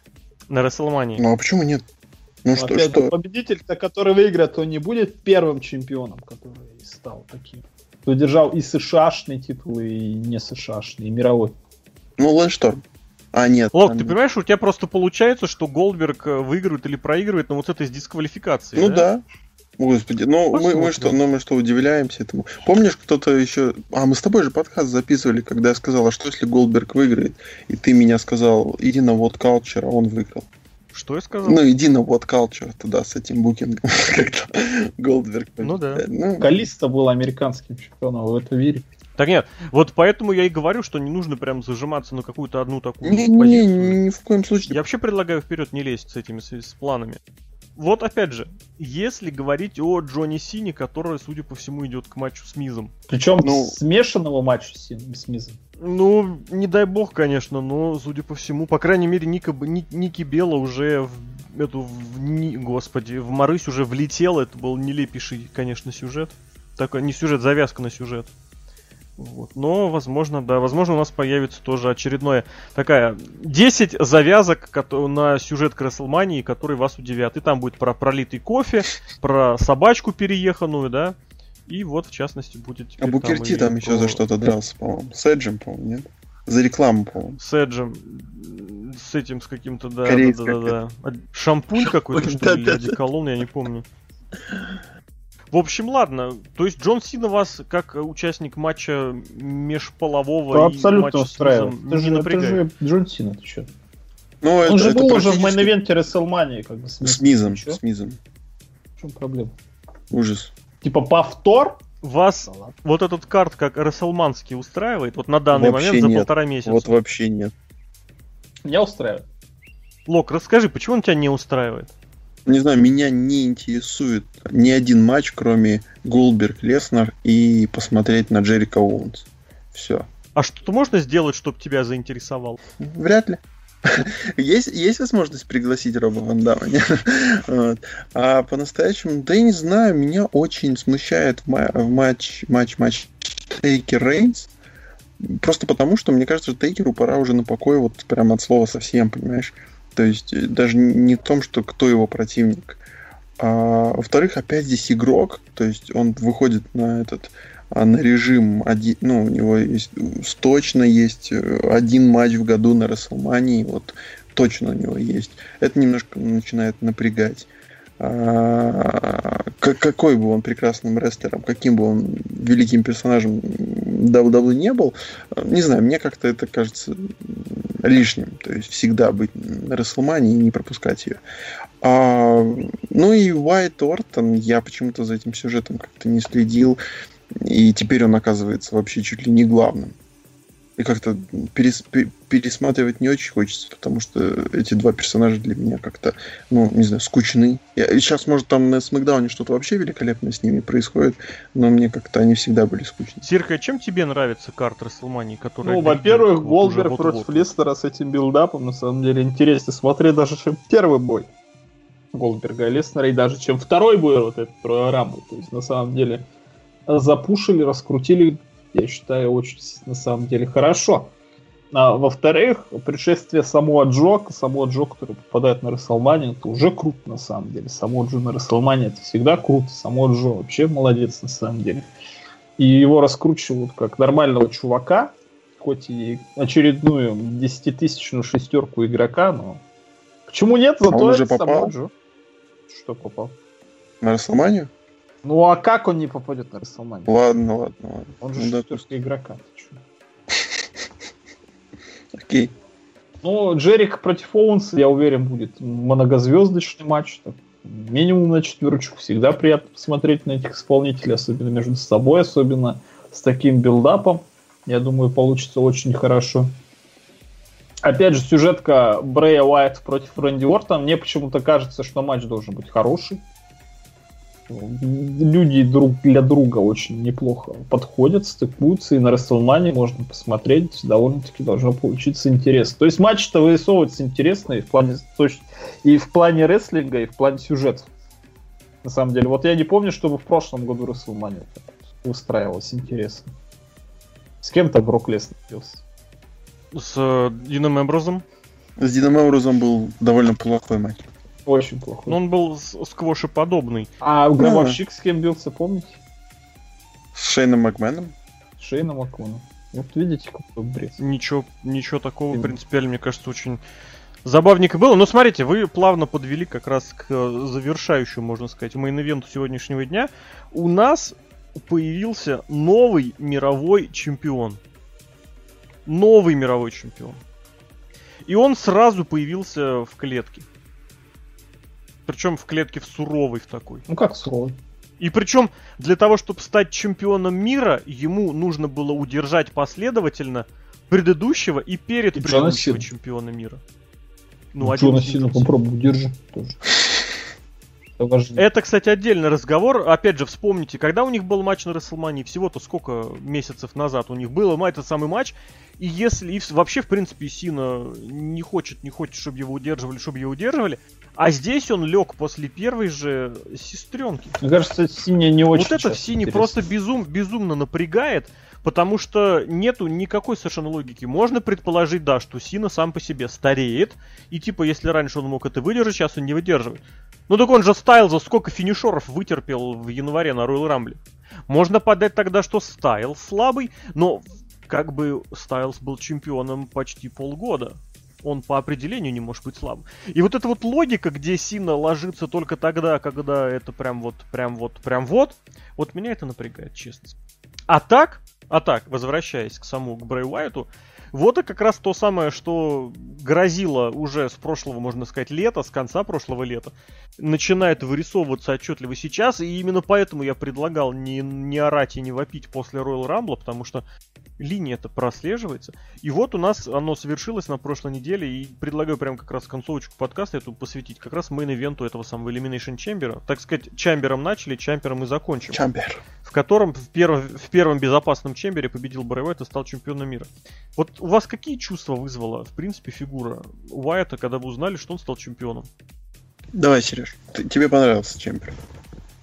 На WrestleMania. Ну а почему нет? Ну Ну, что, опять что? победитель-то, который выиграет, он не будет первым чемпионом, который стал таким. Кто держал и США-шный титул, и не США-шный, и мировой. Ну, Лэншторм. А, нет. Лок, там- ты понимаешь, у тебя просто получается, что Голдберг э, выигрывает или проигрывает, но вот это с дисквалификацией. Ну да. Господи, ну мы, мы что, ну мы что, удивляемся этому? Помнишь, кто-то еще... А, мы с тобой же подкаст записывали, когда я сказал, а что если Голдберг выиграет? И ты меня сказал, иди на вот Culture, а он выиграл. Что я сказал? Ну, иди на вот Culture туда с этим букингом, <laughs> когда Голдберг Ну да. Ну, Калиста был американским чемпионом, вы в это верите? Так нет, вот поэтому я и говорю, что не нужно прям зажиматься на какую-то одну такую не, не, позицию. ни в коем случае. Я вообще предлагаю вперед не лезть с этими с, с планами. Вот опять же, если говорить о Джонни Сине, который, судя по всему, идет к матчу с Мизом. Причем Ну- смешанного матча с, с Мизом. Ну, не дай бог, конечно, но, судя по всему, по крайней мере, Ника, Б- Ни- Ники Белла уже в эту, в Ни- господи, в Марысь уже влетел, это был нелепейший, конечно, сюжет. Такой, не сюжет, завязка на сюжет. Вот. Но, возможно, да, возможно, у нас появится тоже очередное такая 10 завязок на сюжет Креслмании, которые вас удивят. И там будет про пролитый кофе, про собачку перееханную, да. И вот, в частности, будет... А Букер Ти там, там еще про... за что-то дрался, по-моему. С Эджем, по-моему, нет? За рекламу, по-моему. С Эджем. С этим, с каким-то, да, да, да, да, да. Шампунь какой-то, что ли, одеколон, я не помню. В общем, ладно. То есть Джон Сина вас как участник матча межполового ну, абсолютно матча устраивает. С ты же, не напрягает. Это же Джон Сина, ты что? Ну, Он это, же это был уже в main event е WrestleMania, как бы с, с Мизом. С Мизом. В чем проблема? Ужас. Типа повтор? Вас да вот этот карт как Расселманский устраивает? Вот на данный вообще момент за нет. полтора месяца. Вот вообще нет. Меня устраивает. Лок, расскажи, почему он тебя не устраивает? Не знаю, меня не интересует ни один матч, кроме Голдберг, Леснер и посмотреть на Джерика Оуэнс. Все. А что-то можно сделать, чтобы тебя заинтересовал? Вряд ли. <laughs> Есть, есть возможность пригласить Роба Ван Дамма? <laughs> вот. А по-настоящему, да я не знаю, меня очень смущает в, ма- в матч, матч, матч Тейкер Рейнс. Просто потому, что мне кажется, Тейкеру пора уже на покой, вот прям от слова совсем, понимаешь? То есть э, даже не в том, что кто его противник. А, во-вторых, опять здесь игрок, то есть он выходит на этот а, на режим, один, ну, у него есть, точно есть э, один матч в году на Расселмании, вот точно у него есть. Это немножко начинает напрягать. А, какой бы он прекрасным рестлером, каким бы он великим персонажем WWE не был, не знаю, мне как-то это кажется лишним. То есть всегда быть на Расселмане и не пропускать ее. А, ну и Уайт Ортон, я почему-то за этим сюжетом как-то не следил. И теперь он оказывается вообще чуть ли не главным. И как-то перес, пересматривать не очень хочется, потому что эти два персонажа для меня как-то, ну, не знаю, скучны. Я, и сейчас, может, там на Смакдауне что-то вообще великолепное с ними происходит, но мне как-то они всегда были скучны. Сирка, чем тебе нравится карта Рестлмании, которая... Ну, во-первых, Голдберг против вот. Леснера с этим build-up ом, на самом деле, интереснее смотреть даже, чем первый бой. Голдберга и Леснера, и даже чем второй бой вот этот про Rumble. То есть, на самом деле, запушили, раскрутили я считаю, очень, на самом деле, хорошо. А, во-вторых, пришествие самого Джо, самого Джо, который попадает на Расселмани, это уже круто, на самом деле. Само Джо на Расселмане это всегда круто. Само Джо вообще молодец, на самом деле. И его раскручивают как нормального чувака, хоть и очередную десятитысячную шестерку игрока, но почему нет? Зато а он уже попал? Джо. Что попал? На Рестлманию? Ну а как он не попадет на Расселманию? Ладно, ладно, ладно. Он же ну, шестерка игрока. <laughs> Окей. Ну, Джерико против Оуэнса, я уверен, будет многозвездочный матч. Так, минимум на четверочку. Всегда приятно посмотреть на этих исполнителей, особенно между собой, особенно с таким build-up ом. Я думаю, получится очень хорошо. Опять же, сюжетка Брэя Уайатта против Рэнди Ортона. Мне почему-то кажется, что матч должен быть хороший люди друг для друга очень неплохо подходят, стыкуются, и на WrestleMania можно посмотреть, довольно-таки должно получиться интересно. То есть матч-то вырисовывается интересно и в плане, и в плане рестлинга, и в плане сюжета. На самом деле. Вот я не помню, чтобы в прошлом году WrestleMania устраивалось интересно. С кем-то Брок Леснер бился. С э, Дином Эмброзом? С Дином Эмброзом был довольно плохой матч. Очень плохой. Но он был сквошеподобный. А гробовщик с кем бился, помните? С Шейном Макменом? С Шейном Макменом. Вот видите, какой бред. Ничего, ничего такого, в принципе, мне кажется, очень забавненько было. Но смотрите, вы плавно подвели как раз к завершающему, можно сказать, мейн-ивенту сегодняшнего дня. У нас появился новый мировой чемпион. Новый мировой чемпион. И он сразу появился в клетке. Причем в клетке в суровой в такой. Ну как суровый? И причем для того, чтобы стать чемпионом мира, ему нужно было удержать последовательно предыдущего и перед и предыдущего чемпиона мира. Ну, ну Джона Сина попробуй удержи тоже. Это, кстати, отдельный разговор. Опять же, вспомните, когда у них был матч на Расселмании, всего-то сколько месяцев назад у них было этот самый матч. И если и вообще, в принципе, Сина не хочет, не хочет, чтобы его удерживали, чтобы его удерживали, а здесь он лег после первой же сестренки. Мне кажется, синяя не очень. Вот это в сине просто безум, безумно напрягает, Потому что нету никакой совершенно логики. Можно предположить, да, что Сина сам по себе стареет, и типа, если раньше он мог это выдержать, сейчас он не выдерживает. Ну так он же Стайл за сколько финишеров вытерпел в январе на Royal Rumble. Можно подать тогда, что Стайл слабый, но как бы Стайлс был чемпионом почти полгода он по определению не может быть слабым. И вот эта вот логика, где Сина ложится только тогда, когда это прям вот, прям вот, прям вот, вот меня это напрягает, честно. А так, а так, возвращаясь к самому к Брэй Уайту, вот и как раз то самое, что грозило уже с прошлого, можно сказать, лета, с конца прошлого лета, начинает вырисовываться отчетливо сейчас, и именно поэтому я предлагал не, не орать и не вопить после Royal Rumble, потому что линия это прослеживается. И вот у нас оно совершилось на прошлой неделе, и предлагаю прямо как раз концовочку подкаста эту посвятить как раз мейн-ивенту этого самого Elimination Chamber. Так сказать, чамбером начали, чамбером и закончим. Чамбер. В котором в, перв... в первом безопасном чембере победил Бray Уайт и стал чемпионом мира. Вот у вас какие чувства вызвала, в принципе, фигура Уайта, когда вы узнали, что он стал чемпионом? Давай, Сереж, ты, тебе понравился чемпион?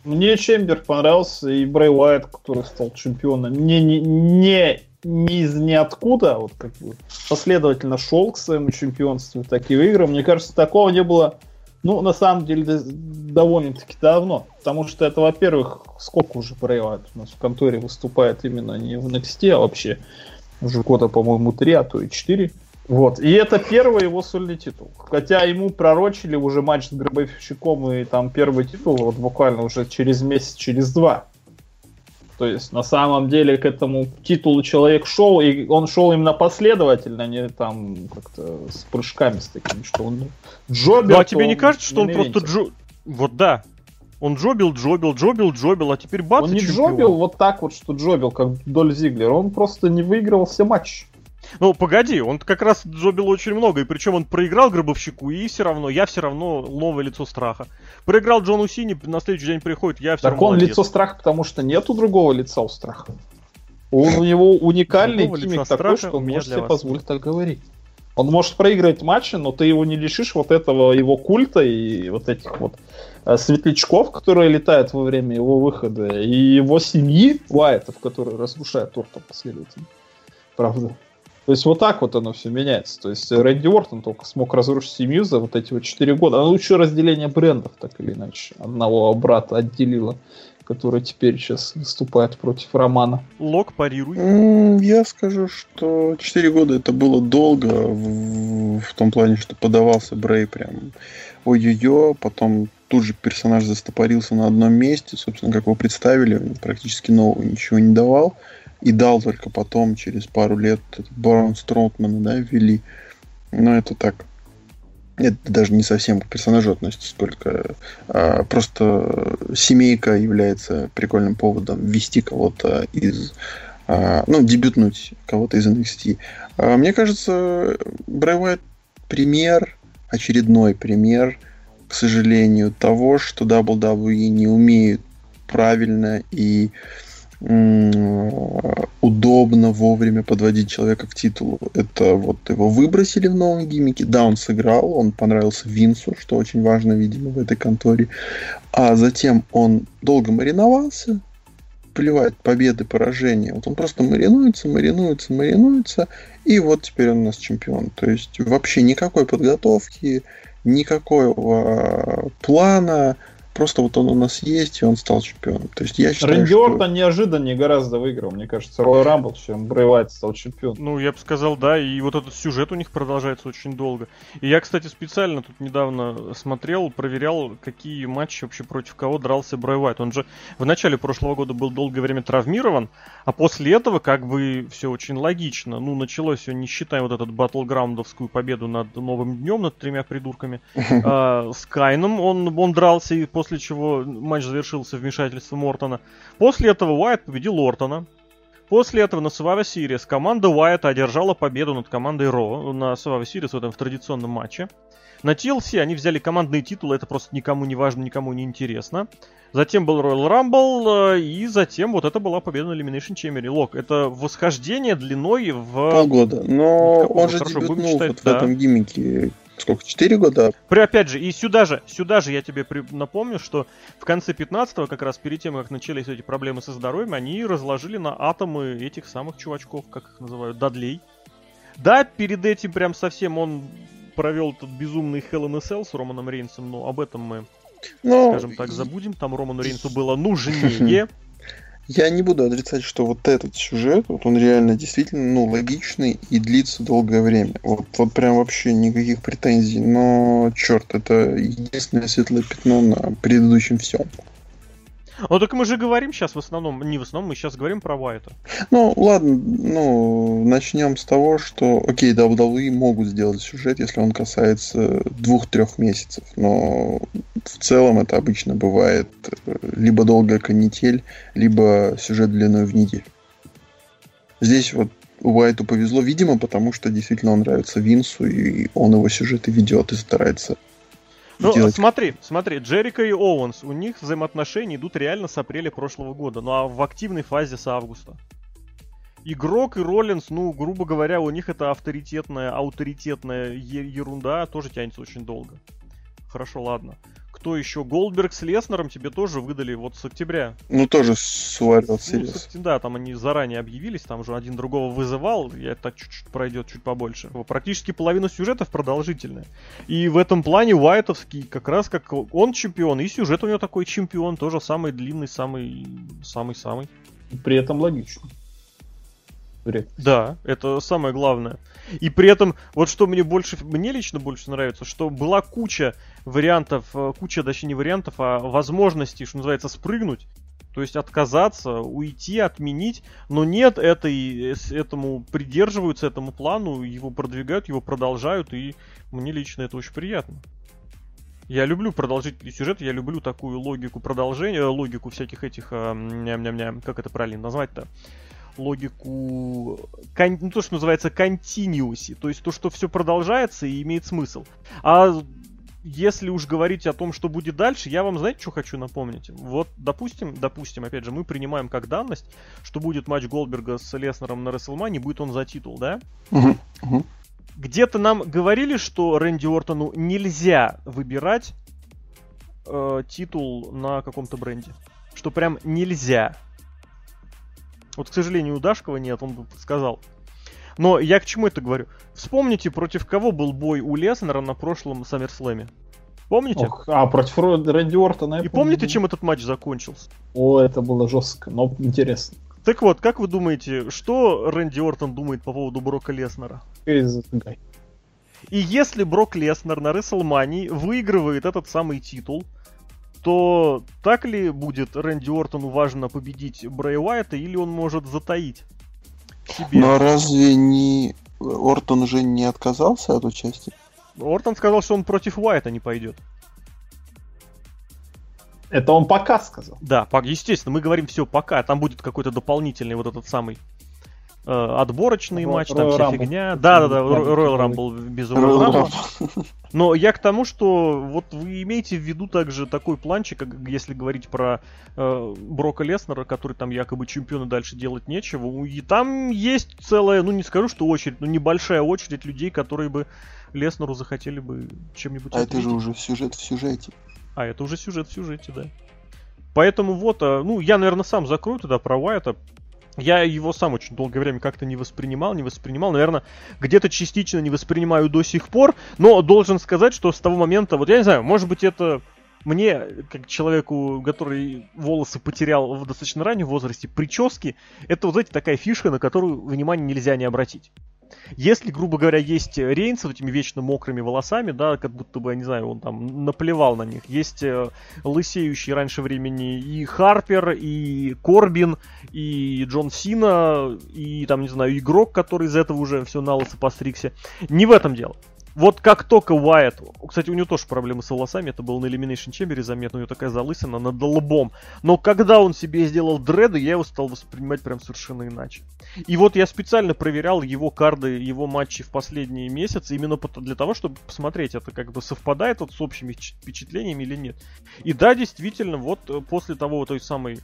Мне Чембер понравился и Брэй Уайт, который стал чемпионом. Не, не, не не из ниоткуда, вот как бы последовательно шел к своему чемпионству, так и выиграл. Мне кажется, такого не было, ну, на самом деле, довольно-таки давно. Потому что это, во-первых, сколько уже проявляют у нас в конторе выступает именно не в NXT, а вообще уже года, по-моему, три, а то и четыре. Вот. И это первый его сольный титул. Хотя ему пророчили уже матч с Гробовщиком и там первый титул вот буквально уже через месяц, через два. То есть на самом деле к этому титулу человек шел, и он шел именно последовательно, а не там как-то с прыжками с такими, что он джобил. Ну а тебе не кажется, что он просто джо... Вот да. Он джобил, джобил, джобил, джобил, а теперь бац, Он не чемпион. джобил вот так вот, что джобил, как Дольф Зиглер. Он просто не выигрывал все матчи. Ну, погоди, он как раз джобил очень много, и причем он проиграл Гробовщику, и все равно, я все равно новое лицо страха. Проиграл Джону Сини, на следующий день приходит, я все так равно он молодец. лицо страха, потому что нету другого лица у страха. Он, у него уникальный гиммик такой, что он может себе позволить так говорить. Он может проигрывать матчи, но ты его не лишишь вот этого его культа и вот этих вот светлячков, которые летают во время его выхода, и его семьи, Уайтов, которые разрушают торт последовательно. Правда. То есть вот так вот оно все меняется. То есть Рэнди Уортон только смог разрушить семью за вот эти вот 4 года. А лучше разделение брендов, так или иначе. Одного брата отделило, который теперь сейчас выступает против Романа. Лок парируй. Я скажу, что 4 года это было долго в, в том плане, что подавался Брей прям ой-ой-ой, потом тут же персонаж застопорился на одном месте, собственно, как его представили, практически нового ничего не давал и дал только потом, через пару лет, Барон Строутмана, да, ввели. Но это так. Это даже не совсем к персонажу относится, сколько а, просто семейка является прикольным поводом ввести кого-то из а, ну, дебютнуть кого-то из NXT. А, мне кажется, Брэй пример, очередной пример, к сожалению, того, что WWE не умеют правильно и удобно вовремя подводить человека к титулу. Это вот его выбросили в новом гиммике. Да, он сыграл, он понравился Винсу, что очень важно, видимо, в этой конторе. А затем он долго мариновался, плевать, победы, поражения. Вот он просто маринуется, маринуется, маринуется, и вот теперь он у нас чемпион. То есть вообще никакой подготовки, никакого плана, Просто вот он у нас есть, и он стал чемпионом. То есть я считаю, Рэнди что... Ортон неожиданнее гораздо выиграл, мне кажется, Рой Рамбл, чем Брэй Уайт стал чемпионом. Ну, я бы сказал, да, и вот этот сюжет у них продолжается очень долго. И я, кстати, специально тут недавно смотрел, проверял, какие матчи вообще против кого дрался Брэй Уайт. Он же в начале прошлого года был долгое время травмирован, а после этого как бы все очень логично. Ну, началось все, не считая вот этот батлграундовскую победу над Новым Днем, над тремя придурками. <laughs> А, с Кайном он, он дрался и после после чего матч завершился вмешательством Ортона. После этого Уайт победил Ортона. После этого на Survivor Series команда Уайта одержала победу над командой Ро на Survivor Series в этом в традиционном матче. На TLC они взяли командные титулы, это просто никому не важно, никому не интересно. Затем был Royal Rumble, э, и затем вот это была победа на Elimination Chamber. Лок, это восхождение длиной в... Полгода, но он же Хорошо, дебютнул считать, вот да. в этом гиммике сколько, 4 года? При, опять же, и сюда же, сюда же я тебе при, напомню, что в конце 15-го, как раз перед тем, как начались эти проблемы со здоровьем, они разложили на атомы этих самых чувачков, как их называют, Дадлей. Да, перед этим прям совсем он провел этот безумный Hell in a Cell с Романом Рейнсом, но об этом мы, Ну, скажем так, забудем. Там Роману Рейнсу было нужнее. <laughs> Я не буду отрицать, что вот этот сюжет, вот он реально действительно, ну, логичный и длится долгое время. Вот, вот прям вообще никаких претензий, но, черт, это единственное светлое пятно на предыдущем всем. Ну так мы же говорим сейчас в основном, не в основном, мы сейчас говорим про Уайта. Ну, ладно, ну, начнем с того, что, окей, WWE могут сделать сюжет, если он касается двух-трех месяцев, но в целом это обычно бывает э, либо долгая канитель, либо сюжет длиной в неделю. Здесь вот Уайту повезло, видимо, потому что действительно он нравится Винсу, и он его сюжеты ведет и старается Ну, делать. смотри, смотри, Джерика и Оуэнс, у них взаимоотношения идут реально с апреля прошлого года, ну а в активной фазе с августа. Игрок и Роллинс, ну, грубо говоря, у них это авторитетная, авторитетная ерунда, тоже тянется очень долго. Хорошо, ладно. Кто еще? Голдберг с Леснером тебе тоже выдали вот с октября. Ну, тоже с Wild Ну, кстати, да, там они заранее объявились, там уже один другого вызывал, я так чуть-чуть пройдет чуть побольше. Практически половина сюжетов продолжительная. И в этом плане Уайтовский как раз как он чемпион, и сюжет у него такой чемпион, тоже самый длинный, самый, самый-самый. При этом логично. Да, это самое главное. И при этом, вот что мне больше, мне лично больше нравится, что была куча вариантов, э, куча, точнее не вариантов, а возможностей, что называется, спрыгнуть. То есть отказаться, уйти, отменить, но нет, этой, с- этому придерживаются, этому плану, его продвигают, его продолжают, и мне лично это очень приятно. Я люблю продолжительный сюжет, я люблю такую логику продолжения, э, логику всяких этих, э, ням-ням-ням, как это правильно назвать-то? Логику, кон- ну, то, что называется continuity, то есть то, что все продолжается и имеет смысл. А если уж говорить о том, что будет дальше, я вам, знаете, что хочу напомнить? Вот, допустим, допустим, опять же, мы принимаем как данность, что будет матч Голдберга с Леснером на Расселмане, будет он за титул, да? Где-то нам говорили, что Рэнди Ортону нельзя выбирать э, титул на каком-то бренде. Что прям нельзя. Вот, к сожалению, у Дашкова нет, он бы сказал. Но я к чему это говорю? Вспомните, против кого был бой у Леснера на прошлом Саммерслэме. Помните? Ох, а, против Ро- Рэнди Ортона. И помню, помните, чем этот матч закончился? О, это было жестко, но интересно. Так вот, как вы думаете, что Рэнди Ортон думает по поводу Брока Леснера? И если Брок Леснер на Рестлмании выигрывает этот самый титул, то так ли будет Рэнди Ортону важно победить Брэй Уайта, или он может затаить себе? Но разве не Ортон уже не отказался от участия? Ортон сказал, что он против Уайта не пойдет. Это он пока сказал. Да, естественно, мы говорим все пока. Там будет какой-то дополнительный вот этот самый отборочный Ро- матч, там Royal вся Rumble. фигня. Да-да-да, Рамбл Royal такой. Rumble без Royal Rumble. Но я к тому, что вот вы имеете в виду также такой планчик, как если говорить про э, Брока Леснера, который там якобы чемпион и дальше делать нечего. И там есть целая, ну не скажу, что очередь, но небольшая очередь людей, которые бы Леснеру захотели бы чем-нибудь А это же ответить. уже сюжет в сюжете. А, это уже сюжет в сюжете, да. Поэтому вот, а, ну, я, наверное, сам закрою тогда про Уайта. Я его сам очень долгое время как-то не воспринимал, не воспринимал. Наверное, где-то частично не воспринимаю до сих пор. Но должен сказать, что с того момента, вот я не знаю, может быть это мне, как человеку, который волосы потерял в достаточно раннем возрасте, прически, это, вот знаете, такая фишка, на которую внимание нельзя не обратить. Если, грубо говоря, есть Рейнс с этими вечно мокрыми волосами, да, как будто бы, я не знаю, он там наплевал на них. Есть э, лысеющий раньше времени и Харпер, и Корбин, и Джон Сина, и там, не знаю, игрок, который из этого уже все на лысо постригся. Не в этом дело. Вот как только Уайт, кстати, у него тоже проблемы с волосами, это было на Elimination Chamber заметно, у него такая залысина над лбом. Но когда он себе сделал дреды, я его стал воспринимать прям совершенно иначе. И вот я специально проверял его карды, его матчи в последние месяцы, именно для того, чтобы посмотреть, это как бы совпадает вот с общими впечатлениями или нет. И да, действительно, вот э, после того той самой...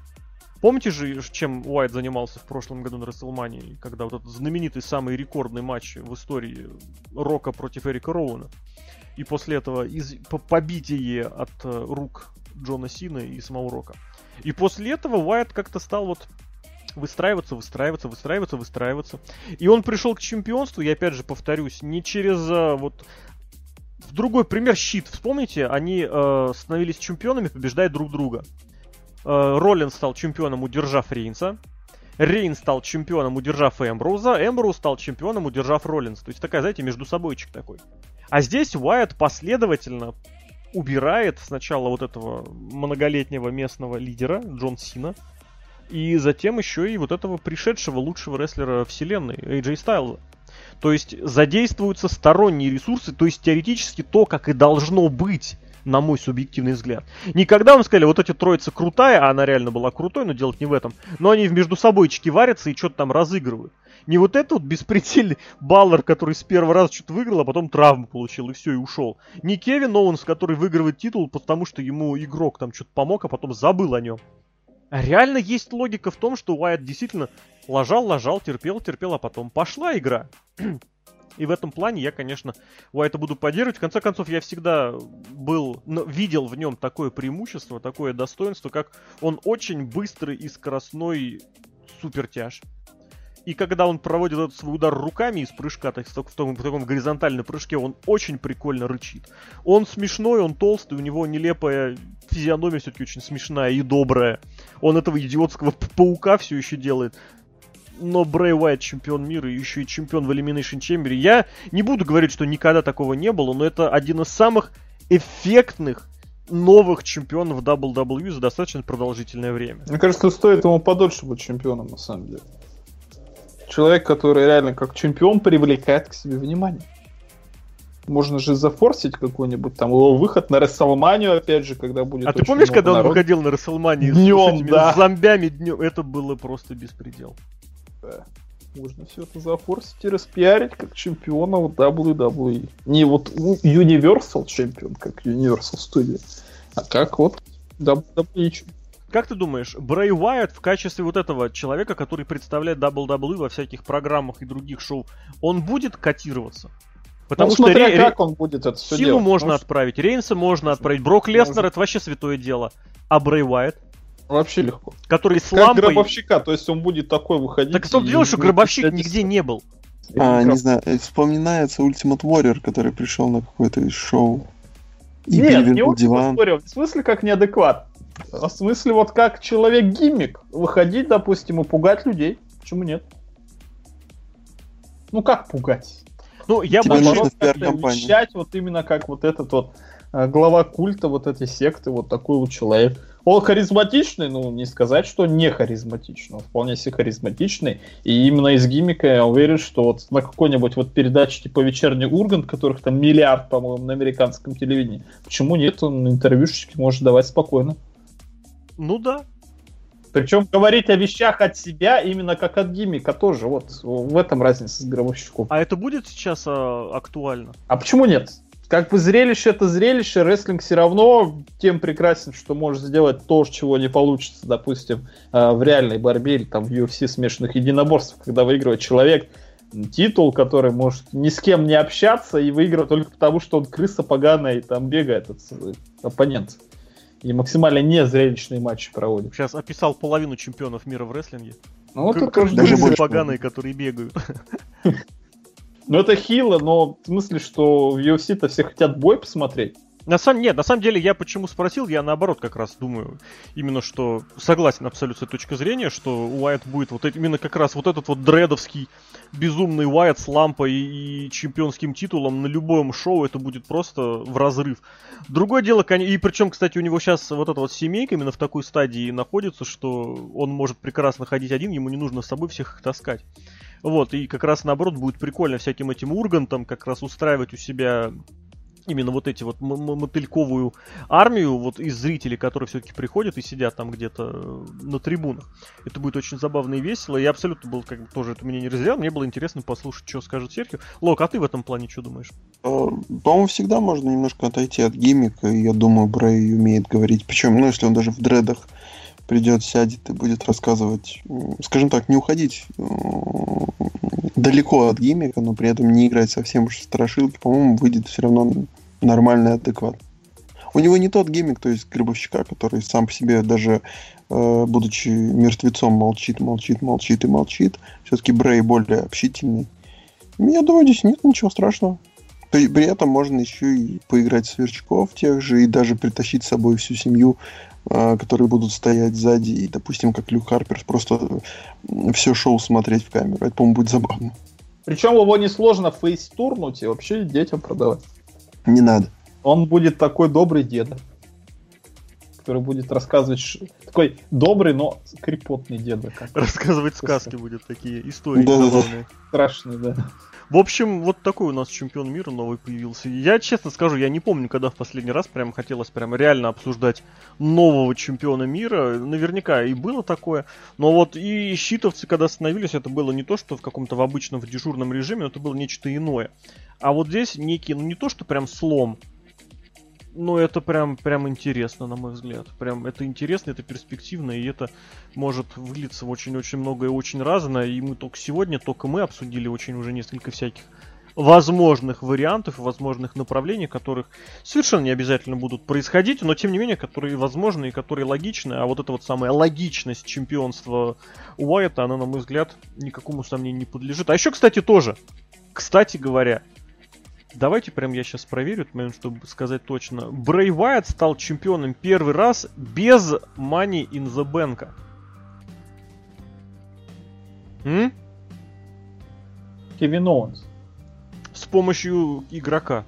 Помните же, чем Уайт занимался в прошлом году на Расселмании, когда вот этот знаменитый самый рекордный матч в истории Рока против Эрика Роуна? И после этого из, по побитие от э, рук Джона Сина и самого Рока. И после этого Уайт как-то стал вот выстраиваться, выстраиваться, выстраиваться, выстраиваться. И он пришел к чемпионству, я опять же повторюсь, не через э, вот другой пример щит. Вспомните, они э, становились чемпионами, побеждая друг друга. Э, Роллин стал чемпионом, удержав Рейнса. Рейн стал чемпионом, удержав Эмброуза. Эмброуз стал чемпионом, удержав Роллинс. То есть такая, знаете, между собойчик такой. А здесь Уайт последовательно убирает сначала вот этого многолетнего местного лидера Джон Сина, и затем еще и вот этого пришедшего лучшего рестлера вселенной, AJ Styles. То есть задействуются сторонние ресурсы, то есть теоретически то, как и должно быть на мой субъективный взгляд. Никогда вам сказали, вот эти троица крутая, а она реально была крутой, но делать не в этом. Но они между собойчики варятся и что-то там разыгрывают. Не вот этот вот беспредельный Баллар, который с первого раза что-то выиграл, а потом травму получил и все, и ушел. Не Кевин Оуэнс, который выигрывает титул, потому что ему игрок там что-то помог, а потом забыл о нем. А реально есть логика в том, что Уайт действительно ложал, ложал, терпел, терпел, а потом пошла игра. И в этом плане я, конечно, Уайта буду поддерживать. В конце концов, я всегда был, видел в нем такое преимущество, такое достоинство, как он очень быстрый и скоростной супертяж. И когда он проводит этот свой удар руками из прыжка, так, в, таком, в таком горизонтальном прыжке, он очень прикольно рычит. Он смешной, он толстый, у него нелепая физиономия все-таки очень смешная и добрая. Он этого идиотского паука все еще делает но Брэй Уайт чемпион мира и еще и чемпион в Elimination Chamber. Я не буду говорить, что никогда такого не было, но это один из самых эффектных новых чемпионов WWE за достаточно продолжительное время. Мне кажется, стоит ему подольше быть чемпионом, на самом деле. Человек, который реально как чемпион привлекает к себе внимание. Можно же зафорсить какой-нибудь там его выход на Расселманию, опять же, когда будет. А ты помнишь, когда он выходил на Расселманию днем, с, да. с зомбями днем? Это было просто беспредел да. Можно все это зафорсить и распиарить как чемпиона в WWE. Не вот Universal чемпион, как Universal Studio, а как вот WWE как ты думаешь, Брэй Уайт в качестве вот этого человека, который представляет WWE во всяких программах и других шоу, он будет котироваться? Потому ну, что смотря Ре... как он будет это все Силу делать. можно Может... отправить, Рейнса можно отправить, Брок Леснер это вообще святое дело. А Брэй Уайт? Вообще легко. Который с как лампой... гробовщика, то есть он будет такой выходить. Так что дело, что гробовщик нигде не был. А, не знаю, э, вспоминается Ultimate Warrior, который пришел на какое-то из шоу. И Нет, не Ultimate диван. Warrior, в смысле как неадекват. А в смысле вот как человек-гиммик. Выходить, допустим, и пугать людей. Почему нет? Ну как пугать? Ну, я бы наоборот, вещать вот именно как вот этот вот э, глава культа вот этой секты, вот такой вот человек. Он харизматичный, ну, не сказать, что не харизматичный. Он вполне себе харизматичный. И именно из гиммика я уверен, что вот на какой-нибудь вот передаче типа «Вечерний Ургант», которых там миллиард, по-моему, на американском телевидении, почему нет? Он интервьюшечки может давать спокойно. Ну да. Причем говорить о вещах от себя именно как от гиммика тоже. Вот в этом разница с гробовщиком. А это будет сейчас а, актуально? А почему нет? Как бы зрелище это зрелище, рестлинг все равно тем прекрасен, что может сделать то, чего не получится, допустим, э, в реальной борьбе или там в UFC смешанных единоборствах, когда выигрывает человек титул, который может ни с кем не общаться и выиграть только потому, что он крыса поганая и там бегает от оппонент. И максимально незрелищные матчи проводит. Сейчас описал половину чемпионов мира в рестлинге. Ну, вот это даже больше поганые, которые бегают. <laughs> Ну это хило, но в смысле, что в UFC-то все хотят бой посмотреть. На самом, нет, на самом деле я почему спросил, я наоборот как раз думаю, именно что согласен абсолютно с этой точки зрения, что Уайт будет вот именно как раз вот этот вот дредовский безумный Уайт с лампой и чемпионским титулом на любом шоу, это будет просто в разрыв. Другое дело, и причем, кстати, у него сейчас вот эта вот семейка именно в такой стадии находится, что он может прекрасно ходить один, ему не нужно с собой всех их таскать. Вот, и как раз наоборот будет прикольно всяким этим ургантам как раз устраивать у себя именно вот эти вот мотыльковую армию вот из зрителей, которые все-таки приходят и сидят там где-то э, на трибунах. Это будет очень забавно и весело. Я абсолютно был как бы тоже это меня не разделял. Мне было интересно послушать, что скажет Серхио. Лок, а ты в этом плане что думаешь? Э, по-моему, всегда можно немножко отойти от гиммика. Я думаю, Брей умеет говорить. Причем, ну, если он даже в дредах придет, сядет и будет рассказывать, скажем так, не уходить э, далеко от гиммика, но при этом не играть совсем уж страшилки, по-моему, выйдет все равно нормальный, адекват. У него не тот гиммик, то есть Гробовщика, который сам по себе даже э, будучи мертвецом молчит, молчит, молчит и молчит. Все-таки Брей более общительный. Я думаю, здесь нет ничего страшного. При, при этом можно еще и поиграть в сверчков тех же и даже притащить с собой всю семью, которые будут стоять сзади и, допустим, как Люк Харпер, просто все шоу смотреть в камеру. Это, по-моему, будет забавно. Причем его несложно фейстурнуть и вообще детям продавать. Не надо. Он будет такой добрый деда, который будет рассказывать... Такой добрый, но крепотный деда. Как рассказывать сказки будет такие, истории да, забавные. Страшные, да. В общем, вот такой у нас чемпион мира новый появился. Я честно скажу, я не помню, когда в последний раз прям хотелось прям реально обсуждать нового чемпиона мира. Наверняка и было такое. Но вот и щитовцы, когда остановились, это было не то, что в каком-то в обычном в дежурном режиме, но это было нечто иное. А вот здесь некий, ну не то, что прям слом, ну, это прям, прям интересно, на мой взгляд. Прям это интересно, это перспективно, и это может вылиться в очень-очень многое очень разное. И мы только сегодня, только мы обсудили очень уже несколько всяких возможных вариантов, возможных направлений, которых совершенно не обязательно будут происходить, но тем не менее, которые возможны и которые логичны. А вот эта вот самая логичность чемпионства Уайта, она, на мой взгляд, никакому сомнению не подлежит. А еще, кстати, тоже, кстати говоря, Давайте прям я сейчас проверю чтобы сказать точно. Брей Вайт стал чемпионом первый раз без Money in the Bank. М? Кевин Оуэнс. С помощью игрока.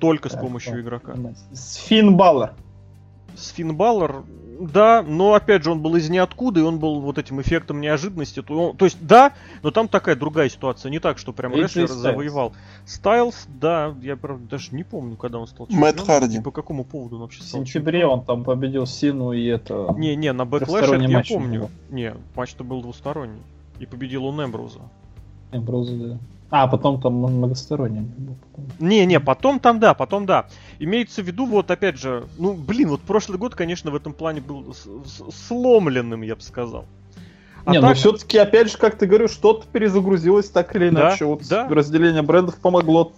Только так, с помощью так, игрока. С Финн Балор. С Финн Балор да, но опять же он был из ниоткуда, и он был вот этим эффектом неожиданности. То, то есть, да, но там такая другая ситуация. Не так, что прям AJ рестлер завоевал. Стайлз, да, я правда даже не помню, когда он стал чемпионом. Мэтт Харди. По какому поводу он вообще стал В сентябре чемпионом? он там победил Сину и это... Не, не, на Бэклэше я помню. Не, матч-то был двусторонний. И победил он Эмбруза. Эмбруза, да. А, потом там многосторонний Не, не, потом там да, потом да. Имеется в виду, вот опять же, ну, блин, вот прошлый год, конечно, в этом плане был сломленным, я бы сказал. А не, ну, так... но все-таки, опять же, как ты говоришь, что-то перезагрузилось так или иначе. Да, вот да. разделение брендов помогло.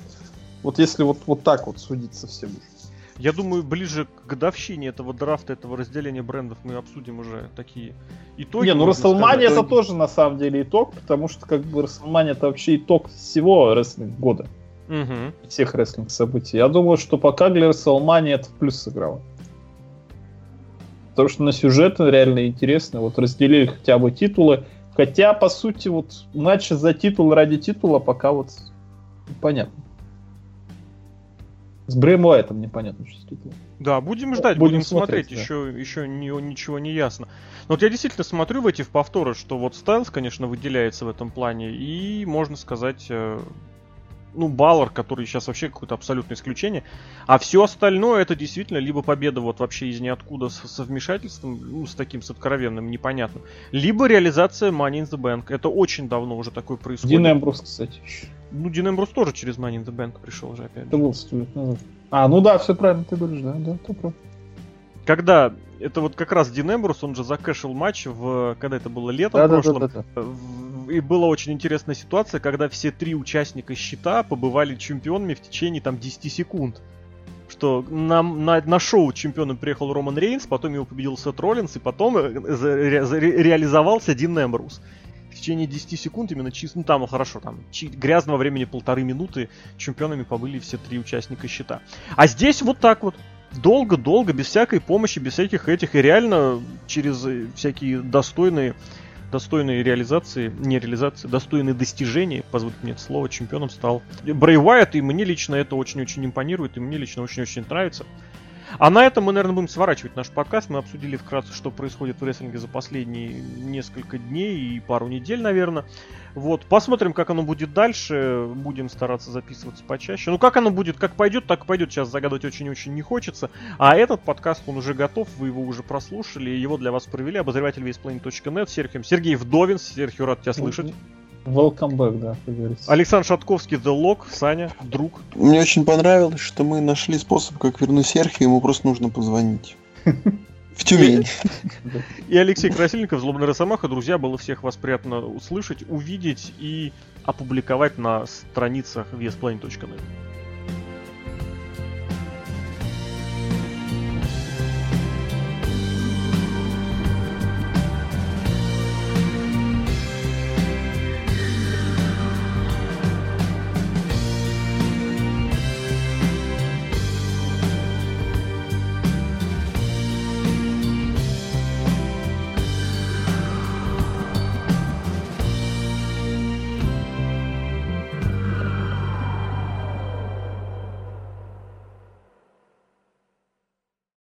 Вот если вот, вот так вот судить совсем уже. Я думаю, ближе к годовщине этого драфта, этого разделения брендов мы обсудим уже такие итоги. Не, ну Расселмания это тоже на самом деле итог, потому что как бы Расселмания это вообще итог всего рестлинг года. Угу. Всех рестлинг событий. Я думаю, что пока для Расселмания это в плюс сыграло. Потому что на сюжет реально интересно. Вот разделили хотя бы титулы. Хотя, по сути, вот матчи за титул ради титула пока вот понятно. С Брэем Уайтом непонятно, что с титулом. Да, будем ждать, будем, будем смотреть, смотреть да. еще, еще не, ничего не ясно. Но вот я действительно смотрю в эти повторы, что вот Стайлз, конечно, выделяется в этом плане, и можно сказать, э, ну, Баллар, который сейчас вообще какое-то абсолютное исключение. А все остальное это действительно либо победа вот вообще из ниоткуда с, со вмешательством, ну, с таким, с откровенным, непонятным, либо реализация Money in the Bank. Это очень давно уже такое происходит. Дин Эмбрус, кстати. Ну, Дин Эмбрус тоже через Money in the Bank пришел уже опять. Это был лет назад. А, ну да, все правильно ты говоришь, да, да, ты прав. Когда это вот как раз Дин Эмбрус, он же закэшил матч в, когда это было летом да, прошлом, да, да, да, да. И была очень интересная ситуация, когда все три участника щита побывали чемпионами в течение там 10 секунд. Что на, на, на шоу чемпионом приехал Роман Рейнс, потом его победил Сет Роллинс, и потом ре, реализовался Дин Эмбрус в течение 10 секунд именно чисто, ну там, ну хорошо, там грязного времени полторы минуты чемпионами побыли все три участника щита. А здесь вот так вот долго-долго, без всякой помощи, без всяких этих, и реально через всякие достойные достойные реализации, не реализации, достойные достижения, позвольте мне это слово, чемпионом стал Брей Уайт, и мне лично это очень-очень импонирует, и мне лично очень-очень нравится. А на этом мы, наверное, будем сворачивать наш подкаст. Мы обсудили вкратце, что происходит в рестлинге за последние несколько дней и пару недель, наверное. Вот, посмотрим, как оно будет дальше. Будем стараться записываться почаще. Ну, как оно будет, как пойдет, так пойдет. Сейчас загадывать очень-очень не хочется. А этот подкаст, он уже готов, вы его уже прослушали. Его для вас провели обозреватель весьplanet.net Сергей, Сергей Вдовин. Серхио, рад тебя слышать. Welcome back, да, как говорится. Александр Шатковский, The Lock, Саня, друг. Мне очень понравилось, что мы нашли способ, как вернуть Серхио, ему просто нужно позвонить. <laughs> В Тюмень. И Алексей Красильников, Злобный Росомаха. Друзья, было всех вас приятно услышать, увидеть и опубликовать на страницах VSPlanet.net.